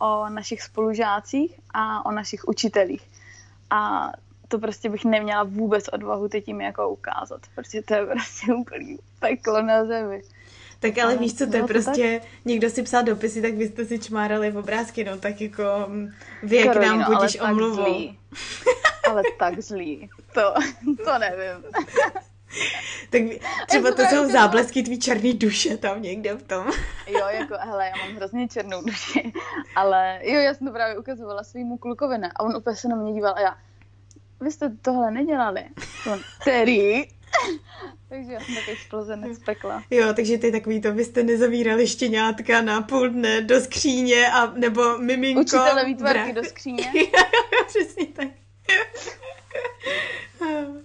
o našich spolužácích a o našich učitelích. A to prostě bych neměla vůbec odvahu teď jim jako ukázat, protože to je prostě úplný peklo na zemi. Tak ale víš co, to je prostě, tak? někdo si psal dopisy, tak vy jste si čmárali v obrázky, no tak jako mm, věk Karolino, nám budíš omluvou. ale tak zlý, to, to nevím. tak třeba to jsou záblesky tvý černý duše tam někde v tom. jo, jako, hele, já mám hrozně černou duši, ale jo, já jsem to právě ukazovala svýmu klukovi, ne? A on úplně se na mě díval a já, vy jste tohle nedělali. On, který? takže já jsem takový splozenec pekla. Jo, takže ty takový to, vy jste nezavírali štěňátka na půl dne do skříně a nebo miminko. Učitele výtvarky do skříně. Přesně tak.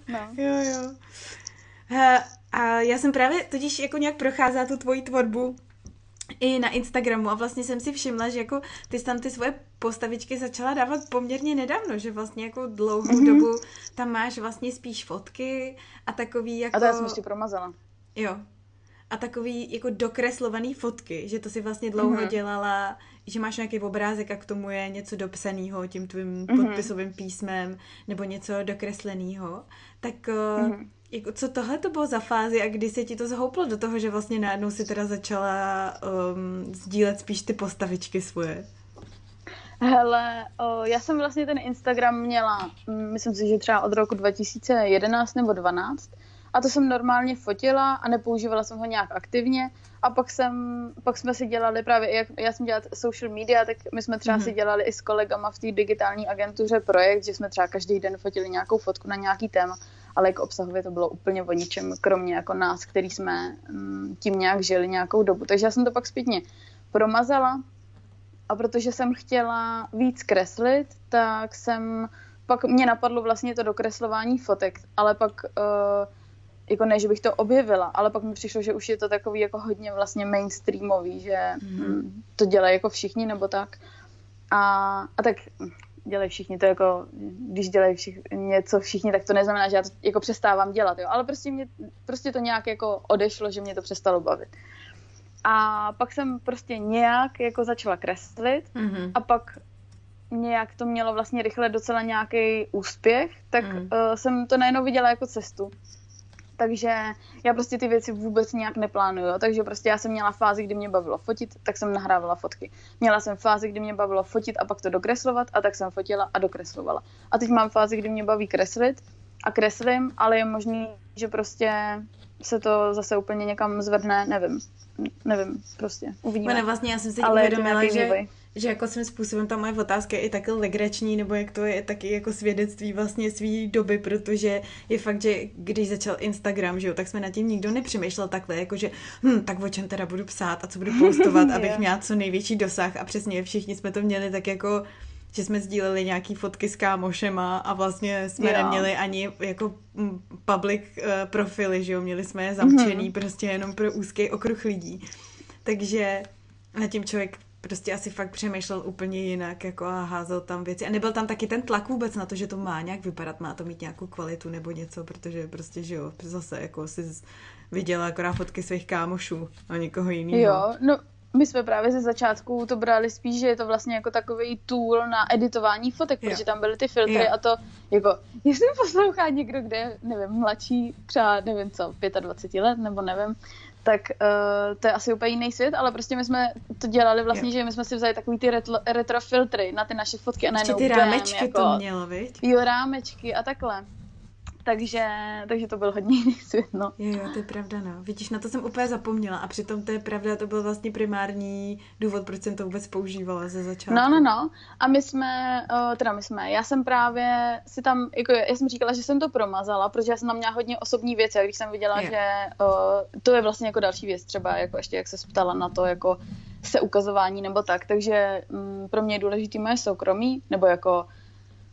no. Jo, jo. A já jsem právě totiž jako nějak procházela tu tvoji tvorbu i na Instagramu a vlastně jsem si všimla, že jako ty jsi tam ty svoje postavičky začala dávat poměrně nedávno, že vlastně jako dlouhou mm-hmm. dobu tam máš vlastně spíš fotky a takový jako... A to já jsem ještě promazala. Jo. A takový jako dokreslovaný fotky, že to si vlastně dlouho mm-hmm. dělala, že máš nějaký obrázek a k tomu je něco dopsaného tím tvým mm-hmm. podpisovým písmem nebo něco dokresleného. Tak mm-hmm jako, co tohle to bylo za fázi a kdy se ti to zhouplo do toho, že vlastně najednou si teda začala um, sdílet spíš ty postavičky svoje? Hele, o, já jsem vlastně ten Instagram měla, mm, myslím si, že třeba od roku 2011 nebo 12 a to jsem normálně fotila a nepoužívala jsem ho nějak aktivně a pak jsem, pak jsme si dělali právě, jak já jsem dělat social media, tak my jsme třeba mm-hmm. si dělali i s kolegama v té digitální agentuře projekt, že jsme třeba každý den fotili nějakou fotku na nějaký téma ale jako obsahově to bylo úplně o ničem, kromě jako nás, který jsme mm, tím nějak žili nějakou dobu. Takže já jsem to pak zpětně promazala a protože jsem chtěla víc kreslit, tak jsem, pak mě napadlo vlastně to dokreslování fotek, ale pak uh, jako ne, že bych to objevila, ale pak mi přišlo, že už je to takový jako hodně vlastně mainstreamový, že mm. to dělají jako všichni nebo tak. A, a tak dělají všichni, to jako, když dělají všich, něco všichni, tak to neznamená, že já to jako přestávám dělat, jo, ale prostě, mě, prostě to nějak jako odešlo, že mě to přestalo bavit. A pak jsem prostě nějak jako začala kreslit mm-hmm. a pak nějak to mělo vlastně rychle docela nějaký úspěch, tak mm. uh, jsem to najednou viděla jako cestu takže já prostě ty věci vůbec nějak neplánuju, takže prostě já jsem měla fázi, kdy mě bavilo fotit, tak jsem nahrávala fotky. Měla jsem fázi, kdy mě bavilo fotit a pak to dokreslovat a tak jsem fotila a dokreslovala. A teď mám fázi, kdy mě baví kreslit a kreslím, ale je možný, že prostě se to zase úplně někam zvedne, nevím. Nevím, prostě. Uvidíme. Ne, vlastně já jsem si uvědomila, že, vývoj že jako svým způsobem ta moje otázka je i taky legrační, nebo jak to je taky jako svědectví vlastně svý doby, protože je fakt, že když začal Instagram, že jo, tak jsme nad tím nikdo nepřemýšlel takhle, jako že hm, tak o čem teda budu psát a co budu postovat, abych měla co největší dosah a přesně všichni jsme to měli tak jako že jsme sdíleli nějaký fotky s kámošema a vlastně jsme jo. neměli ani jako hm, public uh, profily, že jo, měli jsme je zamčený mm-hmm. prostě jenom pro úzký okruh lidí. Takže na tím člověk prostě asi fakt přemýšlel úplně jinak jako a házel tam věci. A nebyl tam taky ten tlak vůbec na to, že to má nějak vypadat, má to mít nějakou kvalitu nebo něco, protože prostě, že jo, zase jako si viděla akorát fotky svých kámošů a někoho jiného. Jo, no my jsme právě ze začátku to brali spíš, že je to vlastně jako takový tool na editování fotek, jo. protože tam byly ty filtry jo. a to jako, jestli poslouchá někdo, kde, nevím, mladší, třeba nevím co, 25 let, nebo nevím, tak uh, to je asi úplně jiný svět, ale prostě my jsme to dělali vlastně, jo. že my jsme si vzali takový ty retro, retro filtry na ty naše fotky a najednou ty rámečky jako, to mělo, viď? Jo, rámečky a takhle. Takže, takže to byl hodně jiný svět, no. Jo, jo, to je pravda, no. Vidíš, na to jsem úplně zapomněla a přitom to je pravda, to byl vlastně primární důvod, proč jsem to vůbec používala ze začátku. No, no, no. A my jsme, uh, teda my jsme, já jsem právě si tam, jako já jsem říkala, že jsem to promazala, protože já jsem tam měla hodně osobní věci a když jsem viděla, jo. že uh, to je vlastně jako další věc, třeba jako ještě jak se ptala na to, jako se ukazování nebo tak, takže um, pro mě je důležité moje soukromí, nebo jako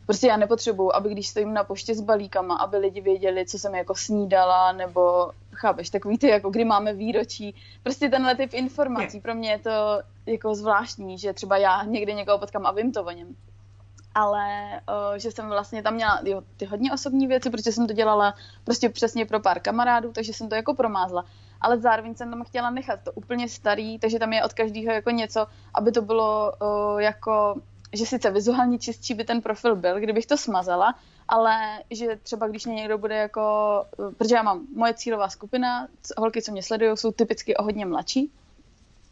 Prostě já nepotřebuju, aby když stojím na poště s balíkama, aby lidi věděli, co jsem jako snídala, nebo chápeš, takový ty, jako kdy máme výročí, prostě tenhle typ informací, pro mě je to jako zvláštní, že třeba já někdy někoho potkám a vím to o něm. Ale uh, že jsem vlastně tam měla jo, ty hodně osobní věci, protože jsem to dělala prostě přesně pro pár kamarádů, takže jsem to jako promázla. Ale zároveň jsem tam chtěla nechat to úplně starý, takže tam je od každého jako něco, aby to bylo uh, jako že sice vizuálně čistší by ten profil byl, kdybych to smazala, ale že třeba když mě někdo bude jako, protože já mám moje cílová skupina, holky, co mě sledují, jsou typicky o hodně mladší,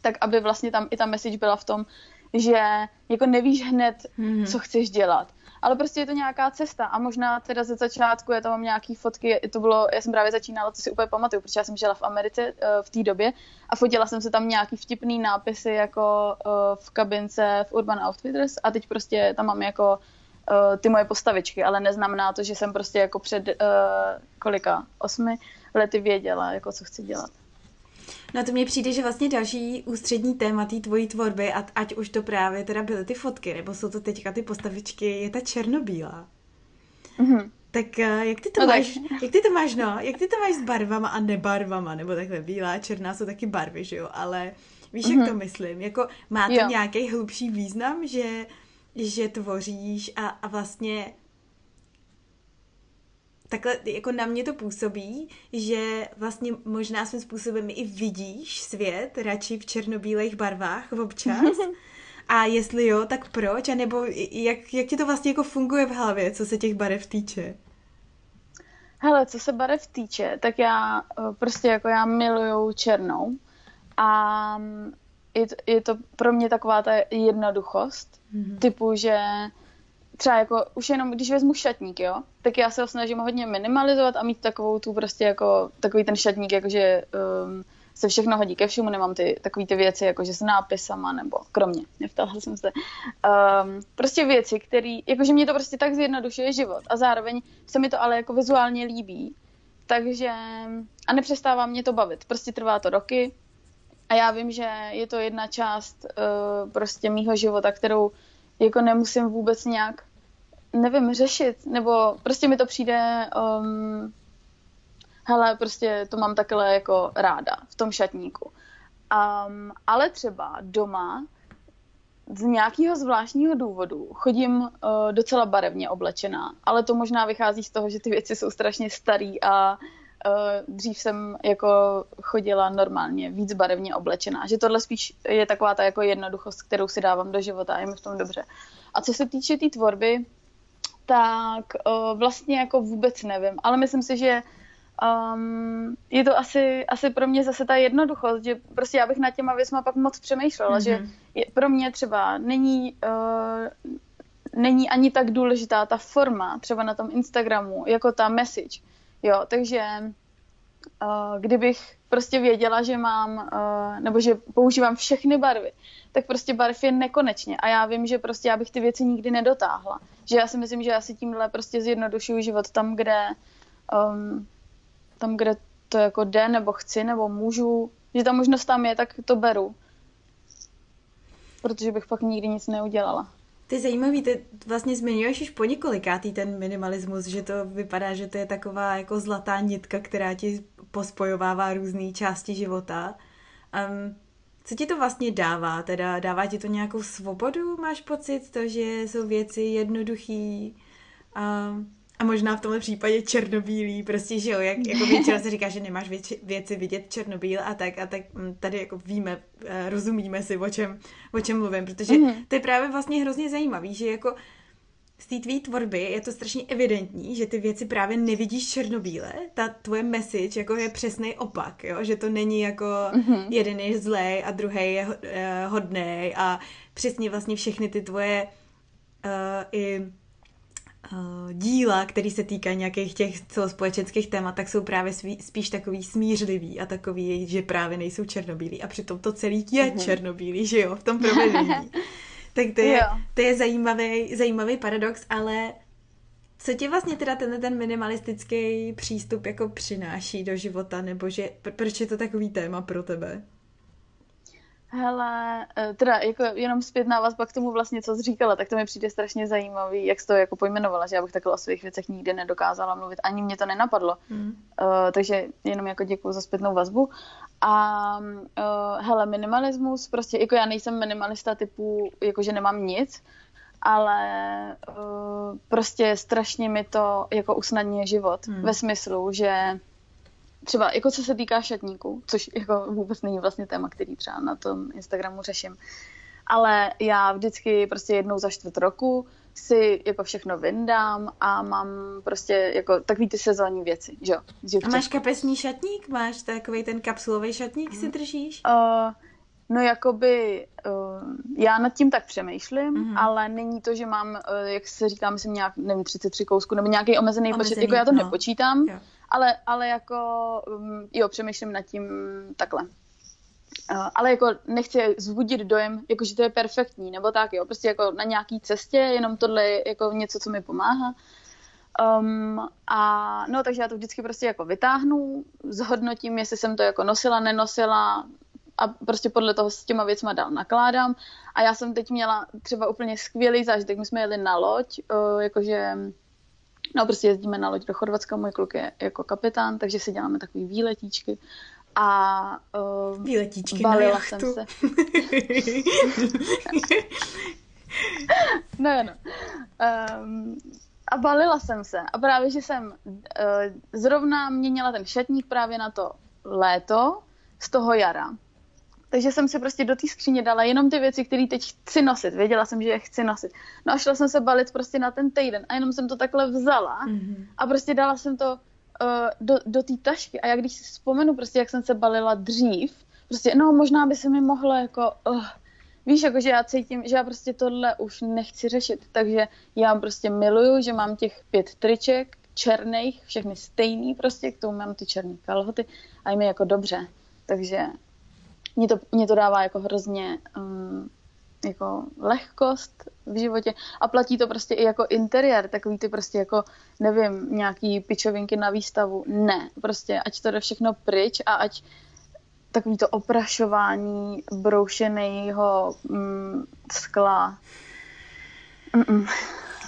tak aby vlastně tam i ta message byla v tom, že jako nevíš hned, hmm. co chceš dělat. Ale prostě je to nějaká cesta a možná teda ze začátku, já tam mám nějaký fotky, to bylo, já jsem právě začínala, to si úplně pamatuju, protože já jsem žila v Americe uh, v té době a fotila jsem se tam nějaký vtipný nápisy jako uh, v kabince v Urban Outfitters a teď prostě tam mám jako uh, ty moje postavičky, ale neznamená to, že jsem prostě jako před kolika, osmi lety věděla, jako co chci dělat. No to mně přijde, že vlastně další ústřední téma té tvojí tvorby, a ať už to právě teda byly ty fotky, nebo jsou to teďka ty postavičky, je ta černobílá. Mm-hmm. Tak jak ty to no máš, tak. jak ty to máš, no, jak ty to máš s barvama a nebarvama, nebo takhle bílá, černá jsou taky barvy, že jo, ale víš, mm-hmm. jak to myslím, jako má to jo. nějaký hlubší význam, že že tvoříš a, a vlastně takhle jako na mě to působí, že vlastně možná svým způsobem i vidíš svět radši v černobílých barvách občas. A jestli jo, tak proč? A nebo jak, jak ti to vlastně jako funguje v hlavě, co se těch barev týče? Hele, co se barev týče, tak já eh, prostě jako já miluju černou a mm, je to, je to pro mě taková ta jednoduchost, mm-hmm. typu, že třeba jako už jenom, když vezmu šatník, jo, tak já se ho snažím hodně minimalizovat a mít takovou tu prostě jako, takový ten šatník, jakože um, se všechno hodí ke všemu, nemám ty takové ty věci, jakože s nápisama, nebo kromě, nevtahla jsem se. Um, prostě věci, které, jakože mě to prostě tak zjednodušuje život a zároveň se mi to ale jako vizuálně líbí, takže a nepřestává mě to bavit. Prostě trvá to roky a já vím, že je to jedna část uh, prostě mýho života, kterou jako nemusím vůbec nějak, nevím, řešit, nebo prostě mi to přijde, um, hele, prostě to mám takhle jako ráda v tom šatníku. Um, ale třeba doma z nějakého zvláštního důvodu chodím uh, docela barevně oblečená, ale to možná vychází z toho, že ty věci jsou strašně starý a dřív jsem jako chodila normálně víc barevně oblečená, že tohle spíš je taková ta jako jednoduchost, kterou si dávám do života a je mi v tom dobře. A co se týče té tý tvorby, tak uh, vlastně jako vůbec nevím, ale myslím si, že um, je to asi, asi pro mě zase ta jednoduchost, že prostě já bych nad těma věcma pak moc přemýšlela, mm-hmm. že mhm. je, pro mě třeba není, uh, není ani tak důležitá ta forma třeba na tom Instagramu, jako ta message. Jo, takže uh, kdybych prostě věděla, že mám, uh, nebo že používám všechny barvy, tak prostě barev je nekonečně a já vím, že prostě já bych ty věci nikdy nedotáhla. Že já si myslím, že já si tímhle prostě zjednodušuju život tam, kde um, tam, kde to jako jde, nebo chci, nebo můžu, že ta možnost tam je, tak to beru. Protože bych pak nikdy nic neudělala. Je zajímavý, ty vlastně zmiňuješ už po několikátý ten minimalismus, že to vypadá, že to je taková jako zlatá nitka, která ti pospojovává různé části života. Um, co ti to vlastně dává? Teda dává ti to nějakou svobodu? Máš pocit to, že jsou věci jednoduchý? Um, a možná v tomhle případě černobílý, prostě, že jo, jak, jako většinou se říká, že nemáš věci, věci vidět černobíl a tak, a tak mm, tady jako víme, eh, rozumíme si, o čem, o čem mluvím, protože mm-hmm. to je právě vlastně hrozně zajímavý, že jako z té tvý tvorby je to strašně evidentní, že ty věci právě nevidíš černobíle, ta tvoje message jako je přesný opak, jo? že to není jako mm-hmm. jeden je zlej a druhý je uh, hodný a přesně vlastně všechny ty tvoje uh, i díla, které se týkají nějakých těch celospolečenských témat, tak jsou právě svý, spíš takový smířlivý a takový, že právě nejsou černobílí. A přitom to celý je uh-huh. černobílý, že jo, v tom provedení. tak to je, to je zajímavý, zajímavý paradox, ale co ti vlastně teda ten, ten minimalistický přístup jako přináší do života, nebo že, proč je to takový téma pro tebe? Hele, eh, teda jako jenom zpětná vazba k tomu vlastně, co jsi říkala, tak to mi přijde strašně zajímavý, jak jsi to jako pojmenovala, že já bych takhle o svých věcech nikdy nedokázala mluvit, ani mě to nenapadlo. Mm. Uh, takže jenom jako děkuji za zpětnou vazbu. A uh, hele, minimalismus, prostě jako já nejsem minimalista typu, jako že nemám nic, ale uh, prostě strašně mi to jako usnadňuje život mm. ve smyslu, že třeba jako co se týká šatníků, což jako vůbec není vlastně téma, který třeba na tom Instagramu řeším, ale já vždycky prostě jednou za čtvrt roku si jako všechno vyndám a mám prostě jako takový ty sezónní věci, že jo. A máš kapesní šatník? Máš takový ten kapsulový šatník si držíš? Uh, no jakoby, uh, já nad tím tak přemýšlím, uh-huh. ale není to, že mám, uh, jak se říká, myslím nějak, nevím, 33 kousků, nebo nějaký omezený, omezený počet, jako já to no. nepočítám. Jo ale, ale jako, um, jo, přemýšlím nad tím takhle. Uh, ale jako nechci zbudit dojem, jako že to je perfektní, nebo tak, jo, prostě jako na nějaký cestě, jenom tohle je jako něco, co mi pomáhá. Um, a no, takže já to vždycky prostě jako vytáhnu, zhodnotím, jestli jsem to jako nosila, nenosila a prostě podle toho s těma věcma dál nakládám. A já jsem teď měla třeba úplně skvělý zážitek, my jsme jeli na loď, uh, jakože No prostě jezdíme na loď do Chorvatska, můj kluk je jako kapitán, takže si děláme takový výletíčky. A uh, výletíčky balila na jsem se. no, no. Um, a balila jsem se. A právě, že jsem uh, zrovna měnila ten šatník právě na to léto z toho jara. Takže jsem si prostě do té skříně dala jenom ty věci, které teď chci nosit. Věděla jsem, že je chci nosit. No a šla jsem se balit prostě na ten týden a jenom jsem to takhle vzala mm-hmm. a prostě dala jsem to uh, do, do té tašky. A já když si vzpomenu prostě, jak jsem se balila dřív, prostě no možná by se mi mohlo jako... Uh, víš, jako že já cítím, že já prostě tohle už nechci řešit, takže já prostě miluju, že mám těch pět triček, černých, všechny stejný prostě, k tomu mám ty černé kalhoty a je mi jako dobře. Takže mě to, mě to dává jako hrozně um, jako lehkost v životě a platí to prostě i jako interiér, takový ty prostě jako, nevím, nějaký pičovinky na výstavu. Ne, prostě ať to jde všechno pryč a ať takový to oprašování broušeného mm, skla. Mm-mm.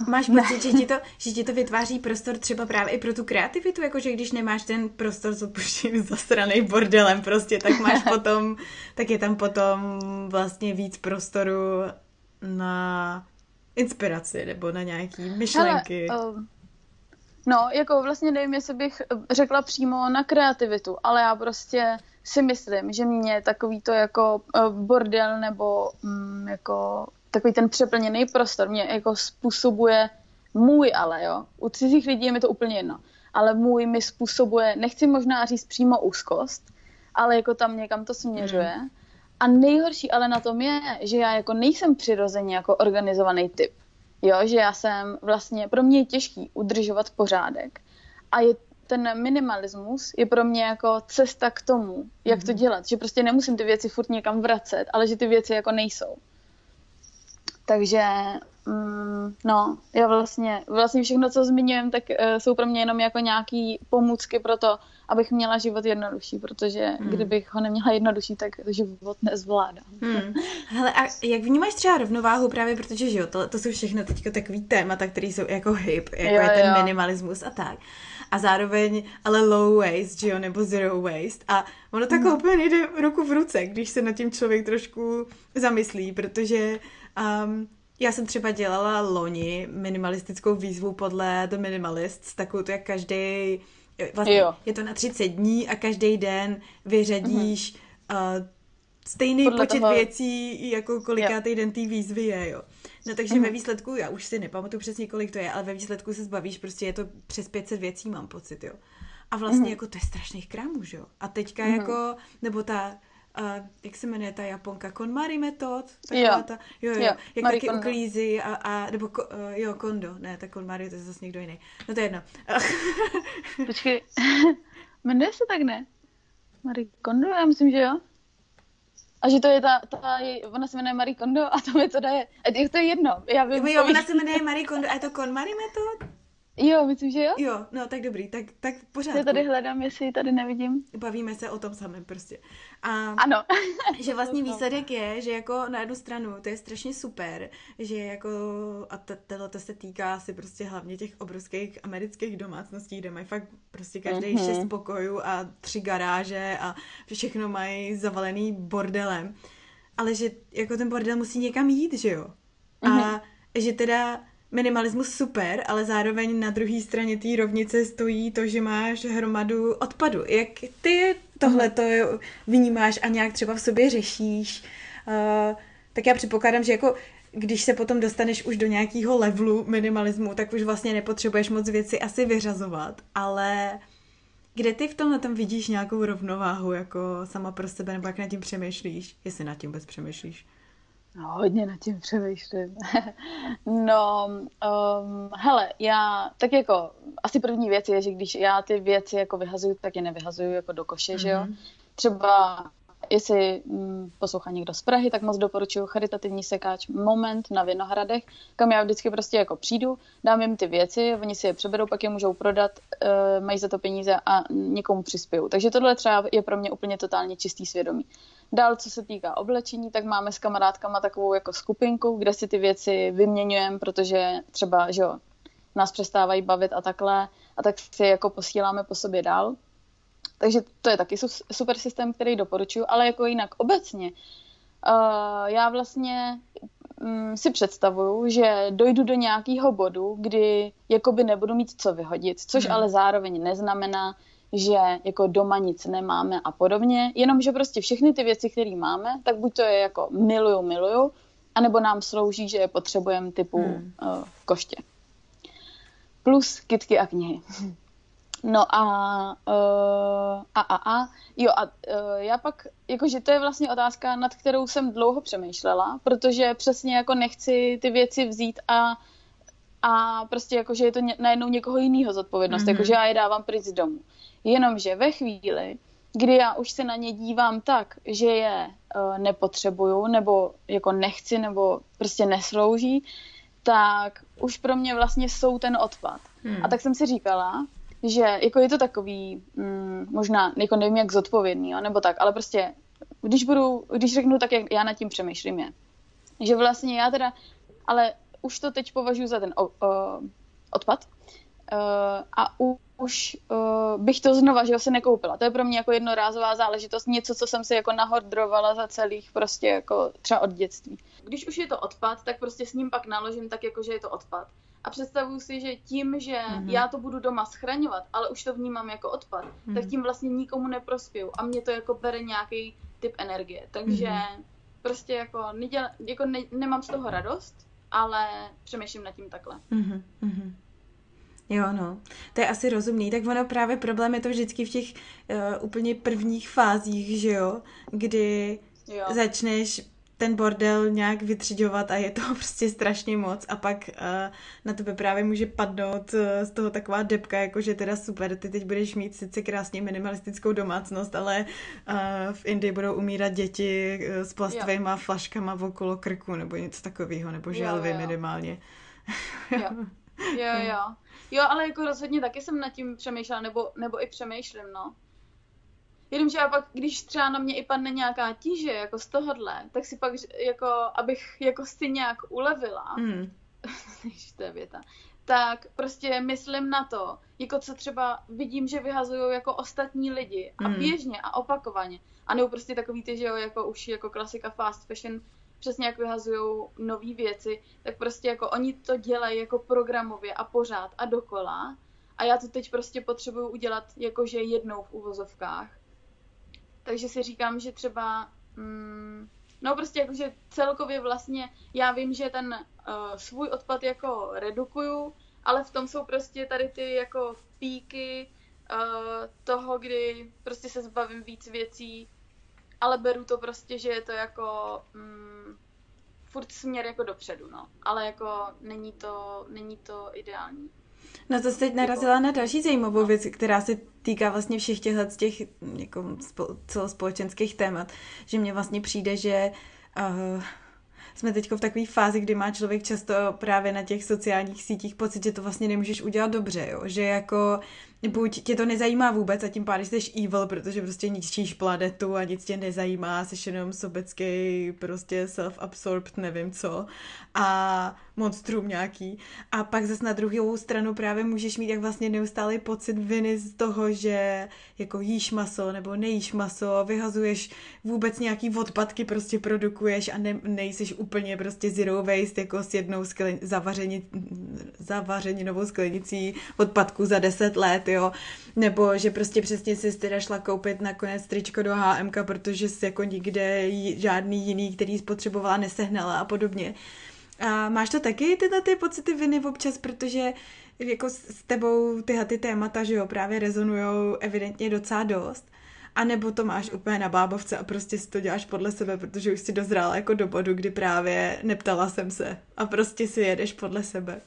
Máš pocit, že ti, to, že ti to vytváří prostor třeba právě i pro tu kreativitu, jakože když nemáš ten prostor s opuštěným zasraný bordelem prostě, tak máš potom, tak je tam potom vlastně víc prostoru na inspiraci nebo na nějaký myšlenky. Hele, um, no, jako vlastně nevím, jestli bych řekla přímo na kreativitu, ale já prostě si myslím, že mě takový to jako uh, bordel nebo um, jako takový ten přeplněný prostor mě jako způsobuje můj ale, jo. U cizích lidí je mi to úplně jedno. Ale můj mi způsobuje, nechci možná říct přímo úzkost, ale jako tam někam to směřuje. Mm. A nejhorší ale na tom je, že já jako nejsem přirozeně jako organizovaný typ. Jo, že já jsem vlastně, pro mě je těžký udržovat pořádek. A je ten minimalismus je pro mě jako cesta k tomu, jak mm. to dělat. Že prostě nemusím ty věci furt někam vracet, ale že ty věci jako nejsou. Takže mm, no, já vlastně, vlastně všechno, co zmiňujem, tak uh, jsou pro mě jenom jako nějaký pomůcky pro to, abych měla život jednodušší, protože hmm. kdybych ho neměla jednodušší, tak život nezvládám. Hmm. Hele, a jak vnímáš třeba rovnováhu právě, protože že jo, to, to jsou všechno teďka takový témata, které jsou jako hip, jako jo, je ten jo. minimalismus a tak. A zároveň ale low waste, že jo, nebo zero waste. A ono tak no. úplně jde ruku v ruce, když se nad tím člověk trošku zamyslí, protože Um, já jsem třeba dělala loni minimalistickou výzvu podle The Minimalists, takovou to, jak každý, vlastně jo. je to na 30 dní a každý den vyřadíš mm-hmm. uh, stejný podle počet toho... věcí, jako kolikátý den té výzvy je, jo. No takže mm-hmm. ve výsledku, já už si nepamatuju přesně, kolik to je, ale ve výsledku se zbavíš, prostě je to přes 500 věcí, mám pocit, jo. A vlastně mm-hmm. jako to je strašných krámů, že jo. A teďka mm-hmm. jako, nebo ta uh, jak se jmenuje ta Japonka, KonMari metod, taková jo. ta, jo, jo, jo. jak Marie taky Kondo. uklízí a, a nebo uh, jo, Kondo, ne, tak KonMari to je zase někdo jiný. No to je jedno. Počkej, jmenuje se tak, ne? Marie Kondo, já myslím, že jo. A že to je ta, ta ona se jmenuje Marie Kondo a to metoda je, to je jedno. Já vím, jo, ona se jmenuje Marie Kondo a je to KonMari metod? Jo, myslím, že jo. Jo, no tak dobrý, tak, tak pořád. Já tady hledám, jestli ji tady nevidím. Bavíme se o tom samém prostě. A Ano. že vlastně výsledek je, že jako na jednu stranu to je strašně super, že jako, a tohle to se týká asi prostě hlavně těch obrovských amerických domácností, kde mají fakt prostě každý mm-hmm. šest pokojů a tři garáže a všechno mají zavalený bordelem. Ale že jako ten bordel musí někam jít, že jo? A mm-hmm. že teda minimalismus super, ale zároveň na druhé straně té rovnice stojí to, že máš hromadu odpadu. Jak ty tohle to vnímáš a nějak třeba v sobě řešíš, uh, tak já předpokládám, že jako když se potom dostaneš už do nějakého levelu minimalismu, tak už vlastně nepotřebuješ moc věci asi vyřazovat, ale kde ty v tomhle tom vidíš nějakou rovnováhu jako sama pro sebe, nebo jak nad tím přemýšlíš, jestli nad tím vůbec přemýšlíš? No, hodně nad tím přemýšlím. no, um, hele, já, tak jako, asi první věc je, že když já ty věci jako vyhazuju, tak je nevyhazuju jako do koše, mm-hmm. že jo. Mhm. Třeba Jestli hm, poslouchá někdo z Prahy, tak moc doporučuji charitativní sekáč Moment na Vinohradech, kam já vždycky prostě jako přijdu, dám jim ty věci, oni si je přeberou, pak je můžou prodat, e, mají za to peníze a někomu přispějou. Takže tohle třeba je pro mě úplně totálně čistý svědomí. Dál, co se týká oblečení, tak máme s kamarádkama takovou jako skupinku, kde si ty věci vyměňujeme, protože třeba, že jo, nás přestávají bavit a takhle, a tak si jako posíláme po sobě dál. Takže to je taky super systém, který doporučuji, ale jako jinak obecně. Uh, já vlastně um, si představuju, že dojdu do nějakého bodu, kdy jakoby nebudu mít co vyhodit, což hmm. ale zároveň neznamená, že jako doma nic nemáme a podobně, jenomže prostě všechny ty věci, které máme, tak buď to je jako miluju, miluju, anebo nám slouží, že je potřebujeme typu hmm. uh, koště. Plus kitky a knihy. No a, uh, a, a, a, jo a uh, já pak, jakože to je vlastně otázka, nad kterou jsem dlouho přemýšlela, protože přesně jako nechci ty věci vzít a, a prostě jakože je to ně, najednou někoho jiného zodpovědnost, mm-hmm. jakože já je dávám pryč z domu. Jenomže ve chvíli, kdy já už se na ně dívám tak, že je uh, nepotřebuju, nebo jako nechci, nebo prostě neslouží, tak už pro mě vlastně jsou ten odpad. Hmm. A tak jsem si říkala, že jako je to takový, mm, možná, jako nevím jak zodpovědný, jo, nebo tak, ale prostě, když budu, když řeknu tak, jak já nad tím přemýšlím je, že vlastně já teda, ale už to teď považuji za ten o, o, odpad uh, a u, už uh, bych to znova, že ho se nekoupila. To je pro mě jako jednorázová záležitost, něco, co jsem si jako nahordrovala za celých prostě jako třeba od dětství. Když už je to odpad, tak prostě s ním pak naložím tak jako, že je to odpad a představuju si, že tím, že mm-hmm. já to budu doma schraňovat, ale už to vnímám jako odpad, mm-hmm. tak tím vlastně nikomu neprospěju a mě to jako bere nějaký typ energie. Takže mm-hmm. prostě jako, neděl, jako ne, nemám z toho radost, ale přemýšlím nad tím takhle. Mm-hmm. Jo, no, to je asi rozumný. Tak ono právě problém je to vždycky v těch uh, úplně prvních fázích, že jo, kdy jo. začneš ten bordel nějak vytřiďovat a je to prostě strašně moc a pak uh, na tebe právě může padnout uh, z toho taková depka, jako že teda super, ty teď budeš mít sice krásně minimalistickou domácnost, ale uh, v Indii budou umírat děti uh, s plastovými flaškama okolo krku nebo něco takového, nebo želvy minimálně. jo. jo, jo. Jo, ale jako rozhodně taky jsem nad tím přemýšlela, nebo, nebo i přemýšlím, no. Jenomže já pak, když třeba na mě i padne nějaká tíže, jako z tohohle, tak si pak, jako, abych jako si nějak ulevila, mm. to je věta, tak prostě myslím na to, jako co třeba vidím, že vyhazují jako ostatní lidi a mm. běžně a opakovaně. A nebo prostě takový ty, že jo, jako už jako klasika fast fashion, přesně jak vyhazují nové věci, tak prostě jako oni to dělají jako programově a pořád a dokola. A já to teď prostě potřebuju udělat jakože jednou v uvozovkách. Takže si říkám, že třeba, mm, no prostě jakože celkově vlastně já vím, že ten uh, svůj odpad jako redukuju, ale v tom jsou prostě tady ty jako píky uh, toho, kdy prostě se zbavím víc věcí, ale beru to prostě, že je to jako mm, furt směr jako dopředu, no. Ale jako není to, není to ideální. No to jsi teď narazila na další zajímavou věc, která se týká vlastně všech těchto z těch jako celospolečenských témat, že mně vlastně přijde, že uh, jsme teď v takové fázi, kdy má člověk často právě na těch sociálních sítích pocit, že to vlastně nemůžeš udělat dobře, jo? že jako buď tě to nezajímá vůbec a tím pádem jsi evil, protože prostě ničíš planetu a nic tě nezajímá, jsi jenom sobecký, prostě self-absorbed, nevím co a monstrum nějaký. A pak zase na druhou stranu právě můžeš mít jak vlastně neustálý pocit viny z toho, že jako jíš maso nebo nejíš maso, vyhazuješ vůbec nějaký odpadky, prostě produkuješ a ne, nejsiš úplně prostě zero waste, jako s jednou sklen, zavařeni, zavařeninovou sklenicí odpadků za deset let, jo, nebo že prostě přesně si teda šla koupit nakonec tričko do HMK, protože jsi jako nikde žádný jiný, který spotřebovala, nesehnala a podobně. A máš to taky, tyhle ty pocity viny občas, protože jako s tebou tyhle ty témata, že jo, právě rezonujou evidentně docela dost. A nebo to máš úplně na bábovce a prostě si to děláš podle sebe, protože už si dozrála jako do bodu, kdy právě neptala jsem se a prostě si jedeš podle sebe.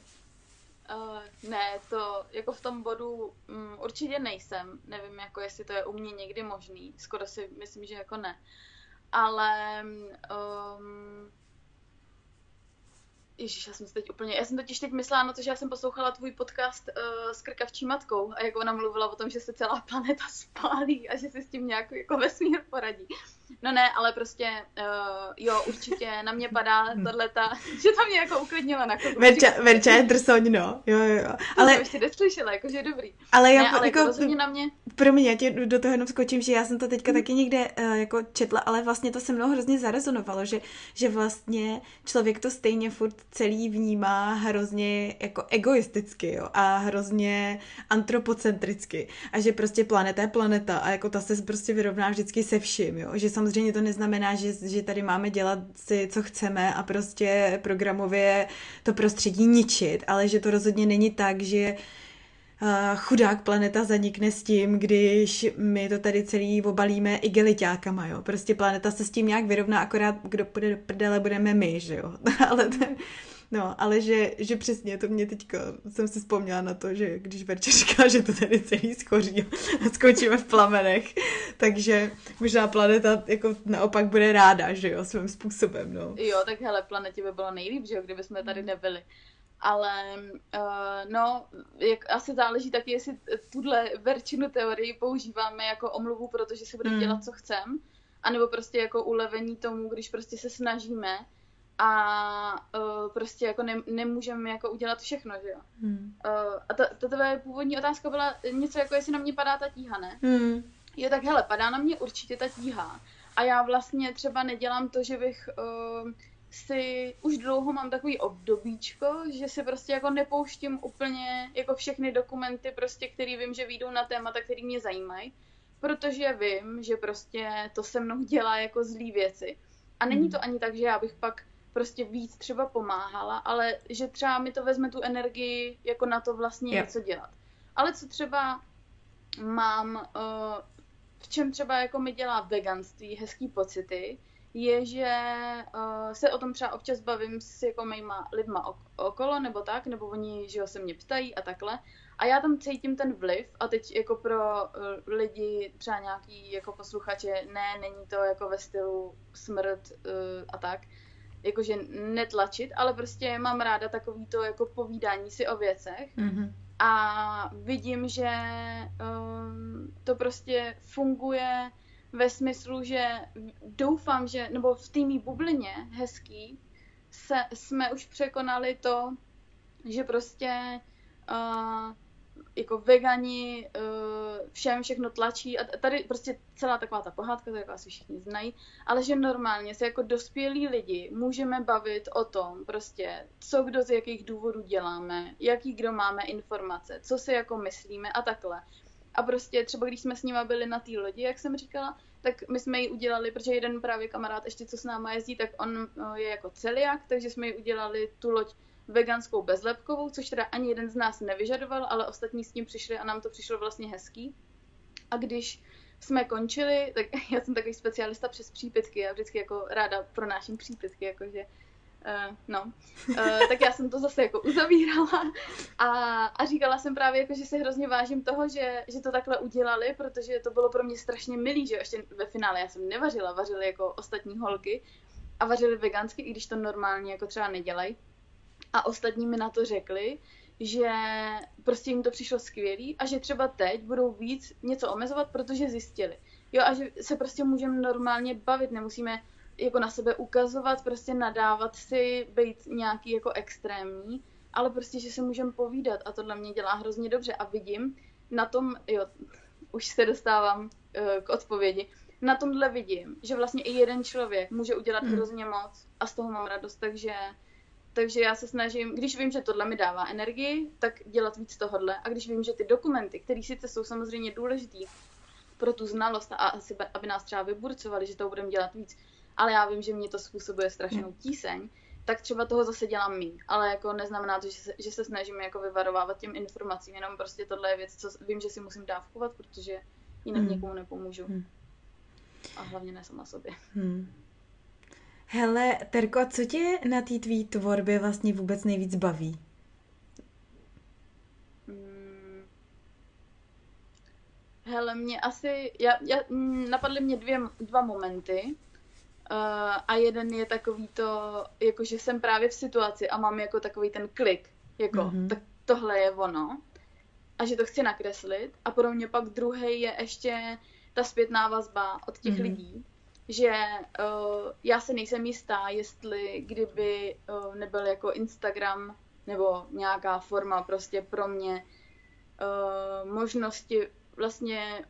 Ne, to jako v tom bodu um, určitě nejsem. Nevím, jako jestli to je u mě někdy možný. Skoro si myslím, že jako ne. Ale um, Ježíš, já jsem se teď úplně, já jsem totiž teď myslela na to, že já jsem poslouchala tvůj podcast uh, s krkavčí matkou a jak ona mluvila o tom, že se celá planeta spálí a že si s tím nějak jako vesmír poradí. No ne, ale prostě, uh, jo, určitě na mě padá tohleta, že to mě jako uklidnilo na kogu. Verča, Verča je drsoň, no, jo, jo, jo. Ale... To ještě neslyšela, jakože je dobrý. Ale, já, ne, ale jako, jako na mě. Pro mě, já tě do toho jenom skočím, že já jsem to teďka mm. taky někde uh, jako četla, ale vlastně to se mnou hrozně zarezonovalo, že, že vlastně člověk to stejně furt celý vnímá hrozně jako egoisticky, jo, a hrozně antropocentricky. A že prostě planeta je planeta a jako ta se prostě vyrovná vždycky se vším, jo, že samozřejmě to neznamená, že, že tady máme dělat si, co chceme a prostě programově to prostředí ničit, ale že to rozhodně není tak, že uh, chudák planeta zanikne s tím, když my to tady celý obalíme igeliťákama, jo. Prostě planeta se s tím nějak vyrovná, akorát kdo půjde do prdele, budeme my, že jo. ale ten, No, ale že, že přesně, to mě teďka, jsem si vzpomněla na to, že když Verče říká, že to tady celý schoří a skočíme v plamenech, takže možná planeta jako naopak bude ráda, že jo, svým způsobem, no. Jo, tak hele, planetě by bylo nejlíp, že jo, kdyby jsme tady nebyli. Ale uh, no, jak, asi záleží taky, jestli tuhle verčinu teorii používáme jako omluvu, protože si budeme mm. dělat, co chcem, anebo prostě jako ulevení tomu, když prostě se snažíme a uh, prostě jako ne, nemůžeme jako udělat všechno, že jo. Hmm. Uh, a ta, ta tvoje původní otázka byla něco jako, jestli na mě padá ta tíha, ne? Hmm. Jo, tak hele, padá na mě určitě ta tíha. A já vlastně třeba nedělám to, že bych uh, si, už dlouho mám takový obdobíčko, že si prostě jako nepouštím úplně jako všechny dokumenty prostě, který vím, že výjdou na témata, který mě zajímají, protože vím, že prostě to se mnou dělá jako zlý věci. A není hmm. to ani tak, že já bych pak prostě víc třeba pomáhala, ale že třeba mi to vezme tu energii jako na to vlastně yeah. něco dělat. Ale co třeba mám, uh, v čem třeba jako mi dělá veganství hezký pocity, je, že uh, se o tom třeba občas bavím s jako mýma lidma okolo, nebo tak, nebo oni, že jo, se mě ptají a takhle. A já tam cítím ten vliv a teď jako pro uh, lidi, třeba nějaký jako posluchače, ne, není to jako ve stylu smrt uh, a tak, jakože netlačit, ale prostě mám ráda takový to jako povídání si o věcech. Mm-hmm. A vidím, že um, to prostě funguje ve smyslu, že doufám, že, nebo v té bublině hezký, se, jsme už překonali to, že prostě uh, jako vegani uh, všem všechno tlačí a tady prostě celá taková ta pohádka, to jako asi všichni znají, ale že normálně se jako dospělí lidi můžeme bavit o tom prostě, co kdo z jakých důvodů děláme, jaký kdo máme informace, co si jako myslíme a takhle. A prostě třeba když jsme s nima byli na té lodi, jak jsem říkala, tak my jsme ji udělali, protože jeden právě kamarád ještě co s náma jezdí, tak on uh, je jako celiak, takže jsme ji udělali tu loď veganskou bezlepkovou, což teda ani jeden z nás nevyžadoval, ale ostatní s tím přišli a nám to přišlo vlastně hezký. A když jsme končili, tak já jsem takový specialista přes přípitky, já vždycky jako ráda pronáším přípitky, jakože Uh, no, uh, tak já jsem to zase jako uzavírala a, a říkala jsem právě, jako, že si hrozně vážím toho, že, že to takhle udělali, protože to bylo pro mě strašně milý, že ještě ve finále já jsem nevařila, vařili jako ostatní holky a vařili vegansky, i když to normálně jako třeba nedělají. A ostatní mi na to řekli, že prostě jim to přišlo skvělý a že třeba teď budou víc něco omezovat, protože zjistili. Jo, a že se prostě můžeme normálně bavit, nemusíme jako na sebe ukazovat, prostě nadávat si, být nějaký jako extrémní, ale prostě, že se můžeme povídat a tohle mě dělá hrozně dobře a vidím na tom, jo, už se dostávám uh, k odpovědi, na tomhle vidím, že vlastně i jeden člověk může udělat hmm. hrozně moc a z toho mám radost, takže takže já se snažím, když vím, že tohle mi dává energii, tak dělat víc tohohle. A když vím, že ty dokumenty, které sice jsou samozřejmě důležitý pro tu znalost a asi, aby nás třeba vyburcovali, že to budeme dělat víc, ale já vím, že mě to způsobuje strašnou hmm. tíseň, tak třeba toho zase dělám míň. Ale jako neznamená to, že se, že se snažíme jako vyvarovávat těm informacím, jenom prostě tohle je věc, co vím, že si musím dávkovat, protože jinak hmm. někomu nepomůžu. Hmm. A hlavně ne sama sobě. Hmm. Hele, Terko, a co tě na té tvý tvorbě vlastně vůbec nejvíc baví? Hmm. Hele, mě asi, já, já, mm, napadly mě dvě, dva momenty. Uh, a jeden je takový to, jako že jsem právě v situaci a mám jako takový ten klik, jako mm-hmm. tak tohle je ono. A že to chci nakreslit. A pro mě pak druhý je ještě ta zpětná vazba od těch mm-hmm. lidí, že uh, já se nejsem jistá, jestli kdyby uh, nebyl jako Instagram nebo nějaká forma prostě pro mě uh, možnosti vlastně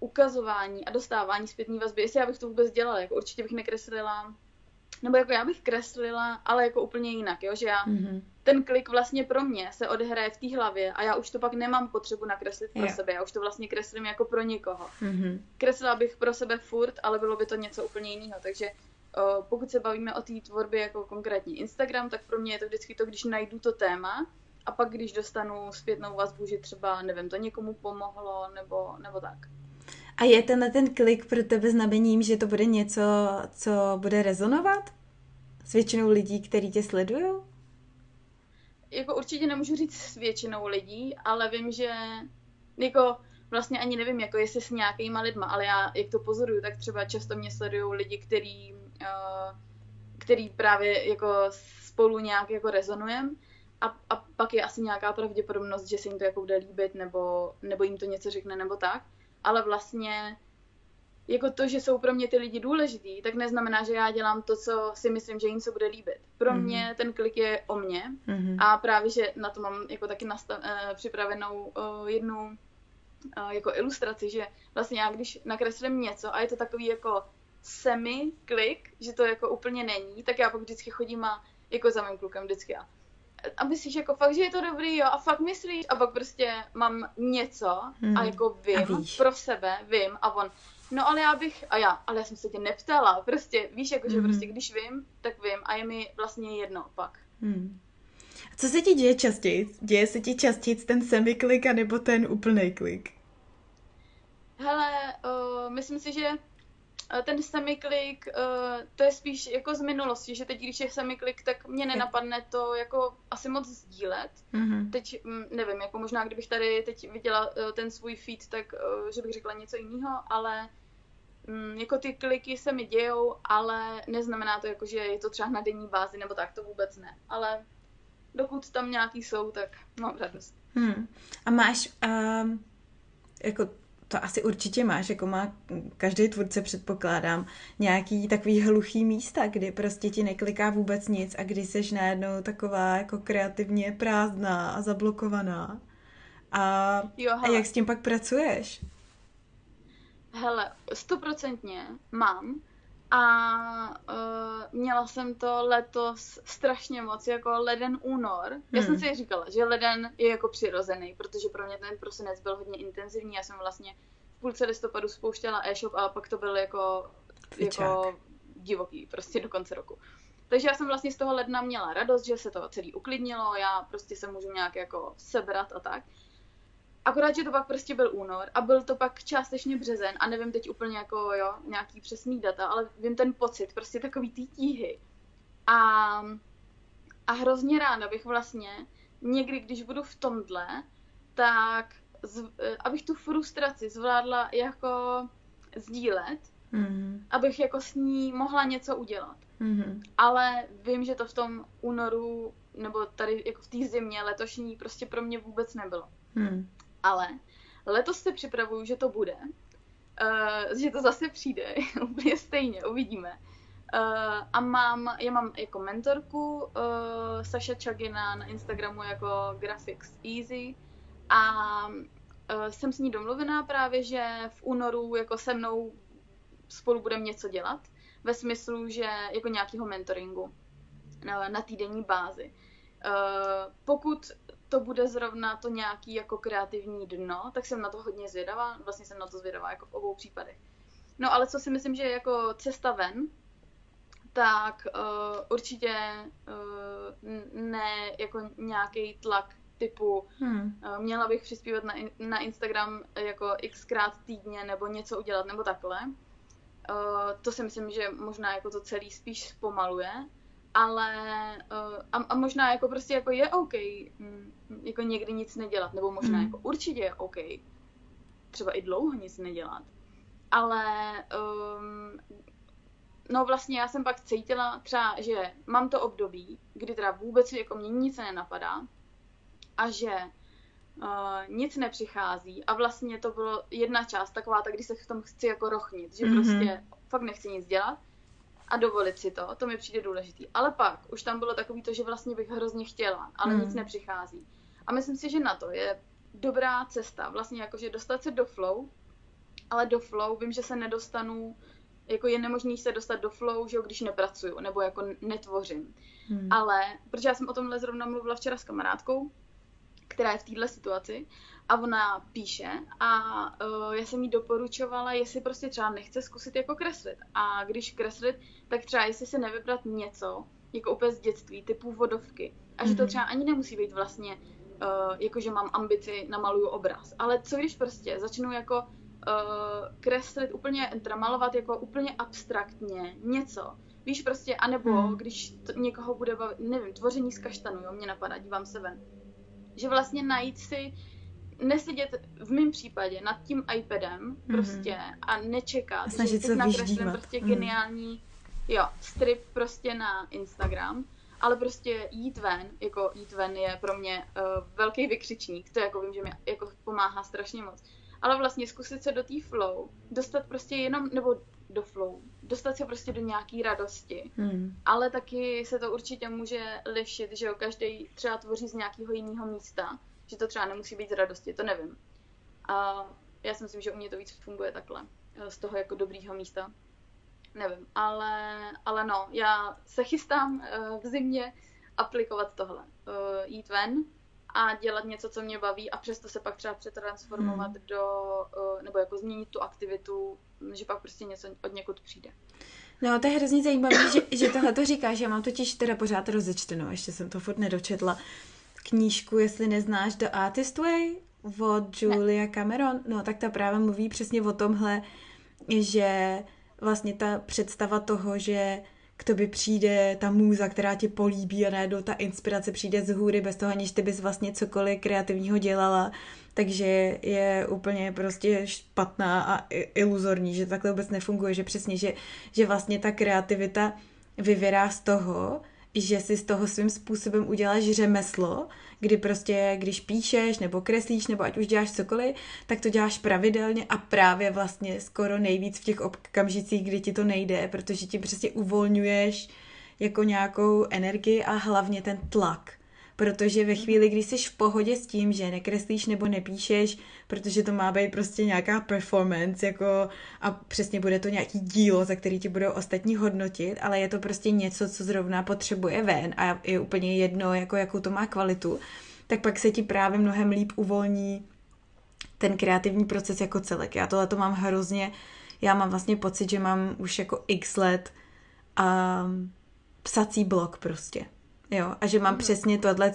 ukazování a dostávání zpětní vazby, jestli já bych to vůbec dělala, jako určitě bych nekreslila nebo jako já bych kreslila, ale jako úplně jinak, jo, že já, mm-hmm. ten klik vlastně pro mě se odehraje v té hlavě a já už to pak nemám potřebu nakreslit pro yeah. sebe, já už to vlastně kreslím jako pro někoho. Mm-hmm. Kreslila bych pro sebe furt, ale bylo by to něco úplně jiného, takže o, pokud se bavíme o té tvorbě jako konkrétně Instagram, tak pro mě je to vždycky to, když najdu to téma a pak když dostanu zpětnou vazbu, že třeba, nevím, to někomu pomohlo nebo, nebo tak. A je tenhle ten klik pro tebe znamením, že to bude něco, co bude rezonovat? S většinou lidí, kteří tě sledují? Jako určitě nemůžu říct s většinou lidí, ale vím, že jako vlastně ani nevím, jako jestli s nějakýma lidma, ale já, jak to pozoruju, tak třeba často mě sledují lidi, který, uh, který právě jako spolu nějak jako rezonujeme a, a pak je asi nějaká pravděpodobnost, že se jim to jako bude líbit nebo, nebo jim to něco řekne nebo tak ale vlastně jako to, že jsou pro mě ty lidi důležitý, tak neznamená, že já dělám to, co si myslím, že jim se bude líbit. Pro mm-hmm. mě ten klik je o mně mm-hmm. a právě, že na to mám jako taky nastav, uh, připravenou uh, jednu uh, jako ilustraci, že vlastně já když nakreslím něco a je to takový jako semi-klik, že to jako úplně není, tak já pak vždycky chodím a jako za mým klukem vždycky a a myslíš jako fakt, že je to dobrý, jo, a fakt myslíš, a pak prostě mám něco hmm. a jako vím a pro sebe, vím a on, no ale já bych, a já, ale já jsem se tě neptala, prostě víš, jako, že hmm. prostě když vím, tak vím a je mi vlastně jedno pak. Hmm. A co se ti děje častěji? Děje se ti častěji ten semiklik nebo ten úplný klik? Hele, uh, myslím si, že ten semiklik, uh, to je spíš jako z minulosti, že teď, když je semiklik, tak mě nenapadne to jako asi moc sdílet. Mm-hmm. Teď mm, nevím, jako možná kdybych tady teď viděla uh, ten svůj feed, tak uh, že bych řekla něco jiného, ale um, jako ty kliky se mi dějou, ale neznamená to jako, že je to třeba na denní bázi nebo tak, to vůbec ne. Ale dokud tam nějaký jsou, tak mám radost. Hmm. A máš uh, jako to asi určitě máš, jako má každý tvůrce, předpokládám, nějaký takový hluchý místa, kdy prostě ti nekliká vůbec nic a kdy seš najednou taková jako kreativně prázdná a zablokovaná. A, jo, a jak s tím pak pracuješ? Hele, stoprocentně mám a uh, měla jsem to letos strašně moc, jako leden, únor. Hmm. Já jsem hmm. si říkala, že leden je jako přirozený, protože pro mě ten prosinec byl hodně intenzivní. Já jsem vlastně v půlce listopadu spouštěla e-shop a pak to byl jako, jako divoký, prostě do konce roku. Takže já jsem vlastně z toho ledna měla radost, že se to celý uklidnilo, já prostě se můžu nějak jako sebrat a tak. Akorát, že to pak prostě byl únor a byl to pak částečně březen a nevím teď úplně jako, jo, nějaký přesný data, ale vím ten pocit, prostě takový tý tíhy. A, a hrozně ráda bych vlastně někdy, když budu v tomhle, tak z, abych tu frustraci zvládla jako sdílet, mm. abych jako s ní mohla něco udělat. Mm-hmm. Ale vím, že to v tom únoru, nebo tady jako v té zimě letošní, prostě pro mě vůbec nebylo. Mm. Ale letos se připravuju, že to bude. Uh, že to zase přijde, úplně stejně, uvidíme. Uh, a mám, já mám jako mentorku uh, Saša Čagina na Instagramu jako Graphics Easy a uh, jsem s ní domluvená právě, že v únoru jako se mnou spolu budeme něco dělat ve smyslu, že jako nějakého mentoringu na, na týdenní bázi. Uh, pokud to bude zrovna to nějaký jako kreativní dno, tak jsem na to hodně zvědavá. Vlastně jsem na to zvědavá jako v obou případech. No ale co si myslím, že je jako cesta ven, tak uh, určitě uh, ne jako nějaký tlak typu hmm. uh, měla bych přispívat na, na Instagram jako xkrát týdně nebo něco udělat nebo takhle. Uh, to si myslím, že možná jako to celý spíš zpomaluje, ale uh, a, a možná jako prostě jako je OK mm, jako někdy nic nedělat, nebo možná hmm. jako určitě je OK třeba i dlouho nic nedělat, ale um, no vlastně já jsem pak cítila třeba, že mám to období, kdy teda vůbec jako mě nic nenapadá a že uh, nic nepřichází a vlastně to bylo jedna část taková, tak když se v tom chci jako rochnit, že mm-hmm. prostě fakt nechci nic dělat a dovolit si to, to mi přijde důležitý. Ale pak už tam bylo takový to, že vlastně bych hrozně chtěla, ale mm. nic nepřichází. A myslím si, že na to je dobrá cesta, vlastně jakože dostat se do flow, ale do flow vím, že se nedostanu jako je nemožný se dostat do flow, že jo, když nepracuju, nebo jako netvořím. Hmm. Ale, protože já jsem o tomhle zrovna mluvila včera s kamarádkou, která je v této situaci a ona píše a uh, já jsem jí doporučovala, jestli prostě třeba nechce zkusit jako kreslit. A když kreslit, tak třeba jestli se nevybrat něco, jako úplně z dětství, typu vodovky. A že to hmm. třeba ani nemusí být vlastně, uh, jako že mám ambici, namaluju obraz. Ale co když prostě začnu jako uh, kreslit úplně, teda malovat jako úplně abstraktně něco. Víš prostě, anebo hmm. když to, někoho bude bavit, nevím, tvoření z kaštanu, jo, mě napadá, dívám se ven. Že vlastně najít si, nesedět v mém případě nad tím iPadem hmm. prostě a nečekat, a že teď nakreslím prostě hmm. geniální, jo, strip prostě na Instagram, ale prostě jít ven, jako jít ven je pro mě uh, velký vykřičník, to jako vím, že mi jako pomáhá strašně moc ale vlastně zkusit se do té flow, dostat prostě jenom, nebo do flow, dostat se prostě do nějaký radosti. Hmm. Ale taky se to určitě může lišit, že jo, každý třeba tvoří z nějakého jiného místa, že to třeba nemusí být z radosti, to nevím. A já si myslím, že u mě to víc funguje takhle, z toho jako dobrýho místa. Nevím, ale, ale no, já se chystám eh, v zimě aplikovat tohle. Eh, jít ven, a dělat něco, co mě baví a přesto se pak třeba přetransformovat hmm. do, eh, nebo jako změnit tu aktivitu, že pak prostě něco od někud přijde. No, to je hrozně zajímavé, že, že tohle to říkáš. Já mám totiž teda pořád rozečteno, ještě jsem to furt nedočetla. Knížku, jestli neznáš, The Artist Way od Julia ne. Cameron. No, tak ta právě mluví přesně o tomhle, že vlastně ta představa toho, že k tobě přijde ta můza, která tě políbí a najednou ta inspirace přijde z hůry bez toho, aniž ty bys vlastně cokoliv kreativního dělala, takže je úplně prostě špatná a iluzorní, že takhle vůbec nefunguje, že přesně, že, že vlastně ta kreativita vyvěrá z toho, že si z toho svým způsobem uděláš řemeslo, kdy prostě, když píšeš nebo kreslíš, nebo ať už děláš cokoliv, tak to děláš pravidelně a právě vlastně skoro nejvíc v těch okamžicích, kdy ti to nejde, protože ti přesně uvolňuješ jako nějakou energii a hlavně ten tlak protože ve chvíli, kdy jsi v pohodě s tím, že nekreslíš nebo nepíšeš, protože to má být prostě nějaká performance, jako a přesně bude to nějaký dílo, za který ti budou ostatní hodnotit, ale je to prostě něco, co zrovna potřebuje ven a je úplně jedno, jako jakou to má kvalitu, tak pak se ti právě mnohem líp uvolní ten kreativní proces jako celek. Já tohle to mám hrozně, já mám vlastně pocit, že mám už jako x let a psací blok prostě. Jo, a že mám mm. přesně tohle,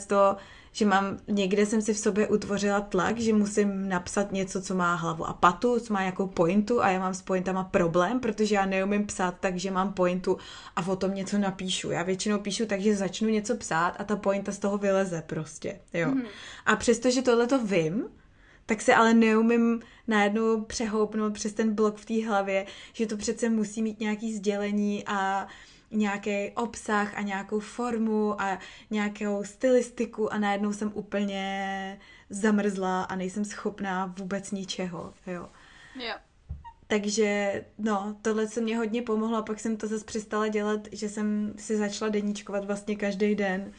že mám, někde jsem si v sobě utvořila tlak, že musím napsat něco, co má hlavu a patu, co má nějakou pointu a já mám s pointama problém, protože já neumím psát tak, že mám pointu a o tom něco napíšu. Já většinou píšu tak, že začnu něco psát a ta pointa z toho vyleze prostě, jo. Mm. A přestože tohle to vím, tak se ale neumím najednou přehoupnout přes ten blok v té hlavě, že to přece musí mít nějaký sdělení a nějaký obsah a nějakou formu a nějakou stylistiku a najednou jsem úplně zamrzla a nejsem schopná vůbec ničeho, jo. Jo. Takže no, tohle se mě hodně pomohlo, pak jsem to zase přestala dělat, že jsem si začala deníčkovat vlastně každý den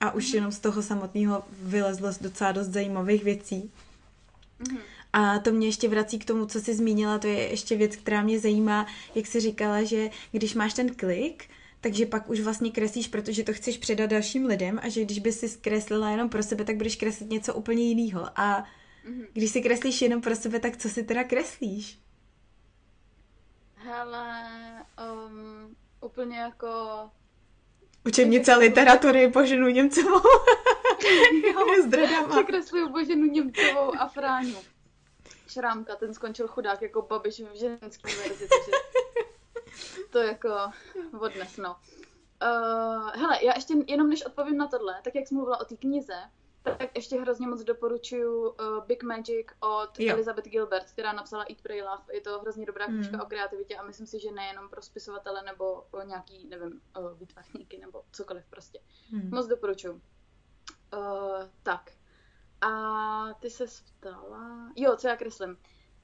a už mm-hmm. jenom z toho samotného vylezlo docela dost zajímavých věcí. Mm-hmm. A to mě ještě vrací k tomu, co jsi zmínila, to je ještě věc, která mě zajímá, jak jsi říkala, že když máš ten klik, takže pak už vlastně kreslíš, protože to chceš předat dalším lidem a že když bys si zkreslila jenom pro sebe, tak budeš kreslit něco úplně jiného. A mm-hmm. když si kreslíš jenom pro sebe, tak co si teda kreslíš? Hele, um, úplně jako... Učebnice literatury Boženu Němcovou. jo, s Překresluju Boženu Němcovou a Fráňu. Šrámka, ten skončil chudák jako babiš v ženský verzi, takže to jako odnes, no. Uh, hele, já ještě jenom než odpovím na tohle, tak jak jsem mluvila o té knize, tak ještě hrozně moc doporučuju uh, Big Magic od jo. Elizabeth Gilbert, která napsala Eat, Pray, Love. Je to hrozně dobrá hmm. knižka mm. o kreativitě a myslím si, že nejenom pro spisovatele nebo o nějaký, nevím, uh, výtvarníky nebo cokoliv prostě. Mm. Moc doporučuju. Uh, tak. A ty se ptala... Jo, co já kreslím.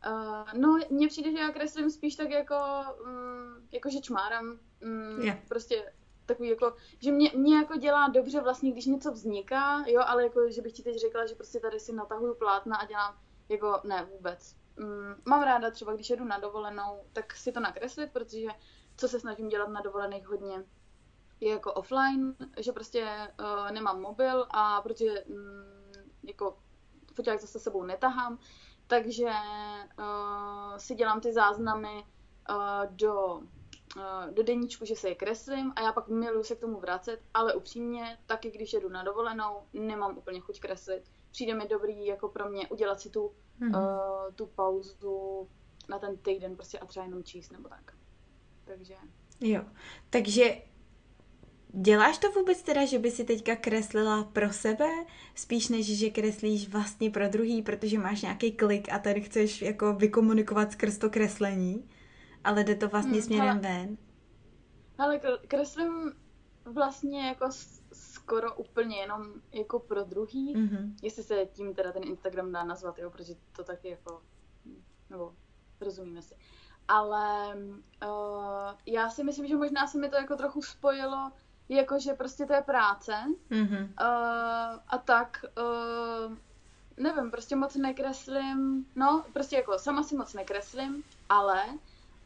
Uh, no, mně přijde, že já kreslím spíš tak jako, um, jako že čmáram. Um, yeah. Prostě takový jako, že mě, mě jako dělá dobře vlastně, když něco vzniká, jo, ale jako, že bych ti teď řekla, že prostě tady si natahuju plátna a dělám, jako ne vůbec. Um, mám ráda třeba, když jedu na dovolenou, tak si to nakreslit, protože co se snažím dělat na dovolených hodně, je jako offline, že prostě uh, nemám mobil a protože um, jako foťák zase sebou netahám, takže uh, si dělám ty záznamy uh, do do deníčku, že se je kreslím a já pak miluju se k tomu vracet, ale upřímně, taky když jedu na dovolenou, nemám úplně chuť kreslit. Přijde mi dobrý jako pro mě udělat si tu, mm-hmm. uh, tu pauzu na ten týden prostě a třeba jenom číst nebo tak. Takže... Jo, takže Děláš to vůbec teda, že by si teďka kreslila pro sebe, spíš než, že kreslíš vlastně pro druhý, protože máš nějaký klik a tady chceš jako vykomunikovat skrz to kreslení? ale jde to vlastně hmm, směrem ale, ven. Ale kreslím vlastně jako skoro úplně jenom jako pro druhý, mm-hmm. jestli se tím teda ten Instagram dá nazvat, jo, protože to taky jako, nebo rozumíme si. Ale uh, já si myslím, že možná se mi to jako trochu spojilo, jako že prostě to je práce mm-hmm. uh, a tak uh, nevím, prostě moc nekreslím, no prostě jako sama si moc nekreslím, ale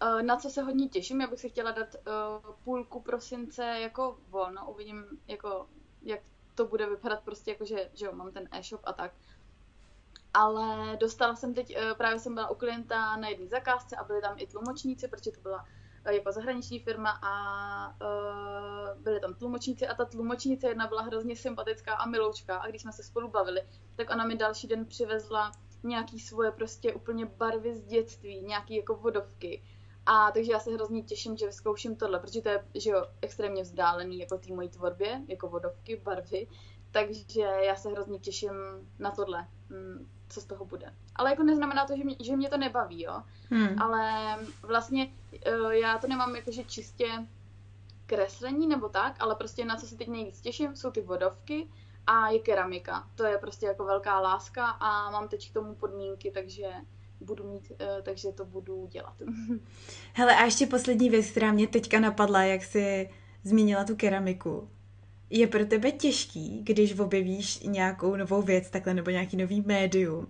Eh, na co se hodně těším, já bych si chtěla dát uh, půlku prosince jako volno, uvidím, jako, jak to bude vypadat prostě jako, že, že jo, mám ten e-shop a tak. Ale dostala jsem teď, uh, právě jsem byla u klienta na jedné zakázce a byli tam i tlumočníci, protože to byla uh, jako zahraniční firma a uh, byli tam tlumočníci a ta tlumočnice jedna byla hrozně sympatická a miloučká. A když jsme se spolu bavili, tak ona mi další den přivezla nějaký svoje prostě úplně barvy z dětství, nějaký jako vodovky. A takže já se hrozně těším, že vyzkouším tohle, protože to je že jo, extrémně vzdálený jako té mojí tvorbě, jako vodovky, barvy. Takže já se hrozně těším na tohle, mm, co z toho bude. Ale jako neznamená to, že mě, že mě to nebaví, jo. Hmm. Ale vlastně eh, já to nemám jakože čistě kreslení nebo tak, ale prostě na co se teď nejvíc těším, jsou ty vodovky a je keramika. To je prostě jako velká láska a mám teď k tomu podmínky, takže budu mít, uh, takže to budu dělat. Hele, a ještě poslední věc, která mě teďka napadla, jak jsi zmínila tu keramiku. Je pro tebe těžký, když objevíš nějakou novou věc takhle, nebo nějaký nový médium,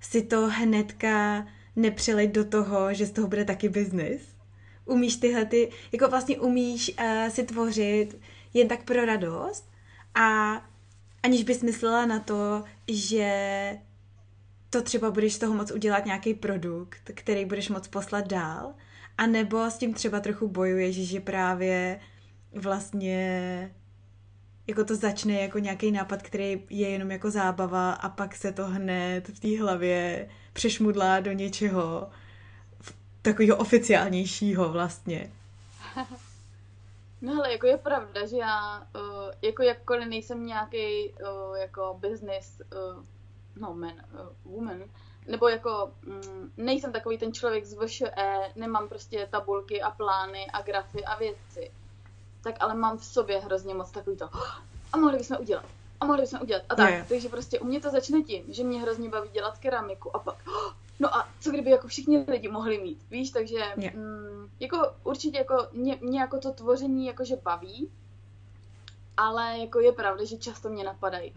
si to hnedka nepřelejt do toho, že z toho bude taky biznis? Umíš tyhle ty, jako vlastně umíš uh, si tvořit jen tak pro radost a aniž bys myslela na to, že to třeba budeš z toho moc udělat nějaký produkt, který budeš moc poslat dál, a nebo s tím třeba trochu bojuješ, že právě vlastně jako to začne jako nějaký nápad, který je jenom jako zábava a pak se to hned v té hlavě přešmudlá do něčeho takového oficiálnějšího vlastně. No hele, jako je pravda, že já uh, jako jakkoliv nejsem nějaký uh, jako business uh, no man, woman, nebo jako mm, nejsem takový ten člověk z VŠE, nemám prostě tabulky a plány a grafy a věci, tak ale mám v sobě hrozně moc takový to, a mohli bychom udělat, a mohli bychom udělat a tak. Jo. Takže prostě u mě to začne tím, že mě hrozně baví dělat keramiku a pak, no a co kdyby jako všichni lidi mohli mít, víš, takže mm, jako určitě jako mě, mě jako to tvoření jakože baví, ale jako je pravda, že často mě napadají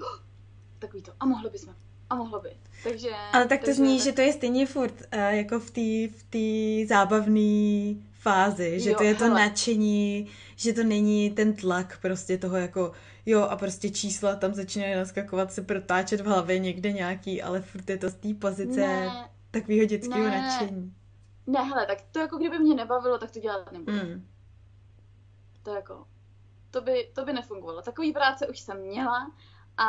takový to, a mohli bychom, a mohlo by. Takže, Ale tak to takže, zní, že to je stejně furt uh, jako v té v tý zábavné fázi, že Jo, to je to hele. nadšení, že to není ten tlak prostě toho jako jo a prostě čísla tam začínají naskakovat, se protáčet v hlavě někde nějaký, ale furt je to z té pozice ne, takového dětského ne. nadšení. ne, hele, tak to jako kdyby mě nebavilo, tak to dělat nebudu. Mm. To jako, to by, to by nefungovalo. Takový práce už jsem měla a,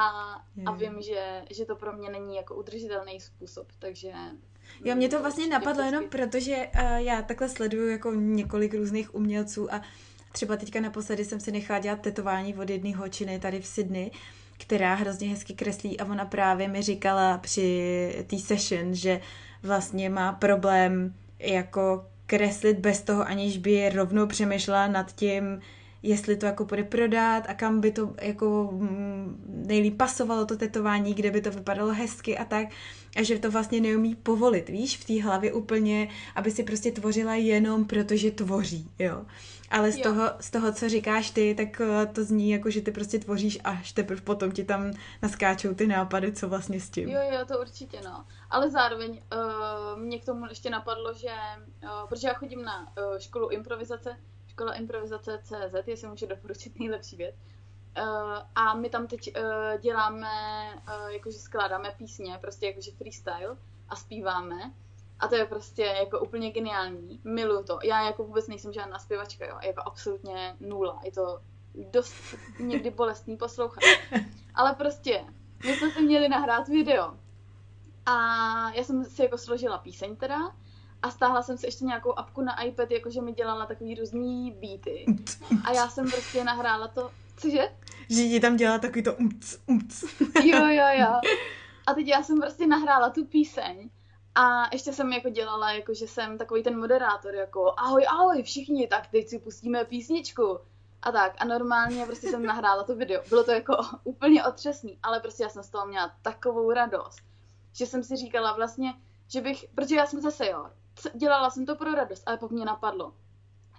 a vím, že, že to pro mě není jako udržitelný způsob, takže... Jo, mě to vlastně napadlo jenom proto, že uh, já takhle sleduju jako několik různých umělců a třeba teďka naposledy jsem si nechala dělat tetování od jedné holčiny tady v Sydney, která hrozně hezky kreslí a ona právě mi říkala při té session, že vlastně má problém jako kreslit bez toho, aniž by rovnou přemýšlela nad tím, jestli to jako bude prodat a kam by to jako mm, nejlíp pasovalo to tetování, kde by to vypadalo hezky a tak. A že to vlastně neumí povolit, víš, v té hlavě úplně, aby si prostě tvořila jenom protože tvoří, jo. Ale z Jo. toho, z toho, co říkáš ty, tak eh, to zní jako, že ty prostě tvoříš až teprve potom ti tam naskáčou ty nápady, co vlastně s tím. Jo, jo, to určitě, no. Ale zároveň uh, mě k tomu ještě napadlo, že, uh, protože já chodím na uh, školu improvizace, škola improvizace CZ, jestli můžu doporučit nejlepší věc. Uh, a my tam teď uh, děláme, uh, jakože skládáme písně, prostě jakože freestyle a zpíváme. A to je prostě jako úplně geniální. Miluju to. Já jako vůbec nejsem žádná zpěvačka, jo. Jako absolutně nula. Je to dost někdy bolestný poslouchat. Ale prostě, my jsme si měli nahrát video. A já jsem si jako složila píseň teda a stáhla jsem si ještě nějakou apku na iPad, jakože mi dělala takový různý beaty. A já jsem prostě nahrála to, cože? Že ti tam dělá takový to umc, umc. Jo, jo, jo. A teď já jsem prostě nahrála tu píseň a ještě jsem jako dělala, jako že jsem takový ten moderátor, jako ahoj, ahoj všichni, tak teď si pustíme písničku. A tak, a normálně prostě jsem nahrála to video. Bylo to jako úplně otřesný, ale prostě já jsem z toho měla takovou radost, že jsem si říkala vlastně, že bych, protože já jsem zase jo, dělala jsem to pro radost, ale pak mě napadlo,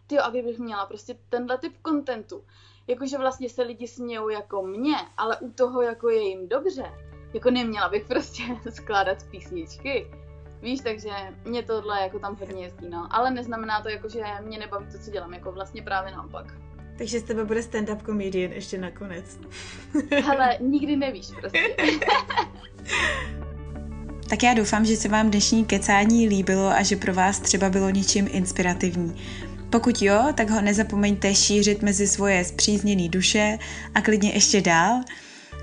ty a kdybych měla prostě tenhle typ kontentu, jakože vlastně se lidi smějou jako mě, ale u toho jako je jim dobře, jako neměla bych prostě skládat písničky. Víš, takže mě tohle jako tam hodně jezdí, no. Ale neznamená to jako, že mě nebaví to, co dělám, jako vlastně právě naopak. Takže z tebe bude stand-up comedian ještě nakonec. Hele, nikdy nevíš prostě. Tak já doufám, že se vám dnešní kecání líbilo a že pro vás třeba bylo něčím inspirativní. Pokud jo, tak ho nezapomeňte šířit mezi svoje zpřízněné duše a klidně ještě dál.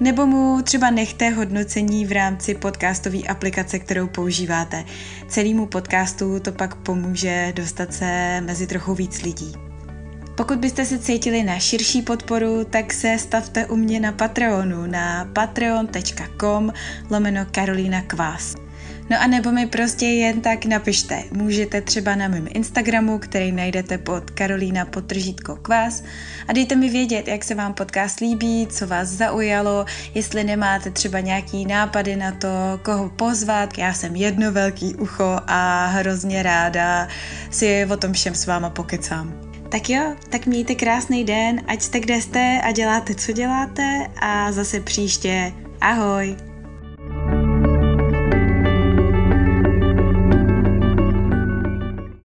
Nebo mu třeba nechte hodnocení v rámci podcastové aplikace, kterou používáte. Celému podcastu to pak pomůže dostat se mezi trochu víc lidí. Pokud byste se cítili na širší podporu, tak se stavte u mě na Patreonu na patreon.com lomeno Karolína Kvás. No a nebo mi prostě jen tak napište. Můžete třeba na mém Instagramu, který najdete pod Karolína potržítko kvás a dejte mi vědět, jak se vám podcast líbí, co vás zaujalo, jestli nemáte třeba nějaký nápady na to, koho pozvat. Já jsem jedno velký ucho a hrozně ráda si o tom všem s váma pokecám. Tak jo, tak mějte krásný den, ať jste kde jste a děláte, co děláte a zase příště. Ahoj!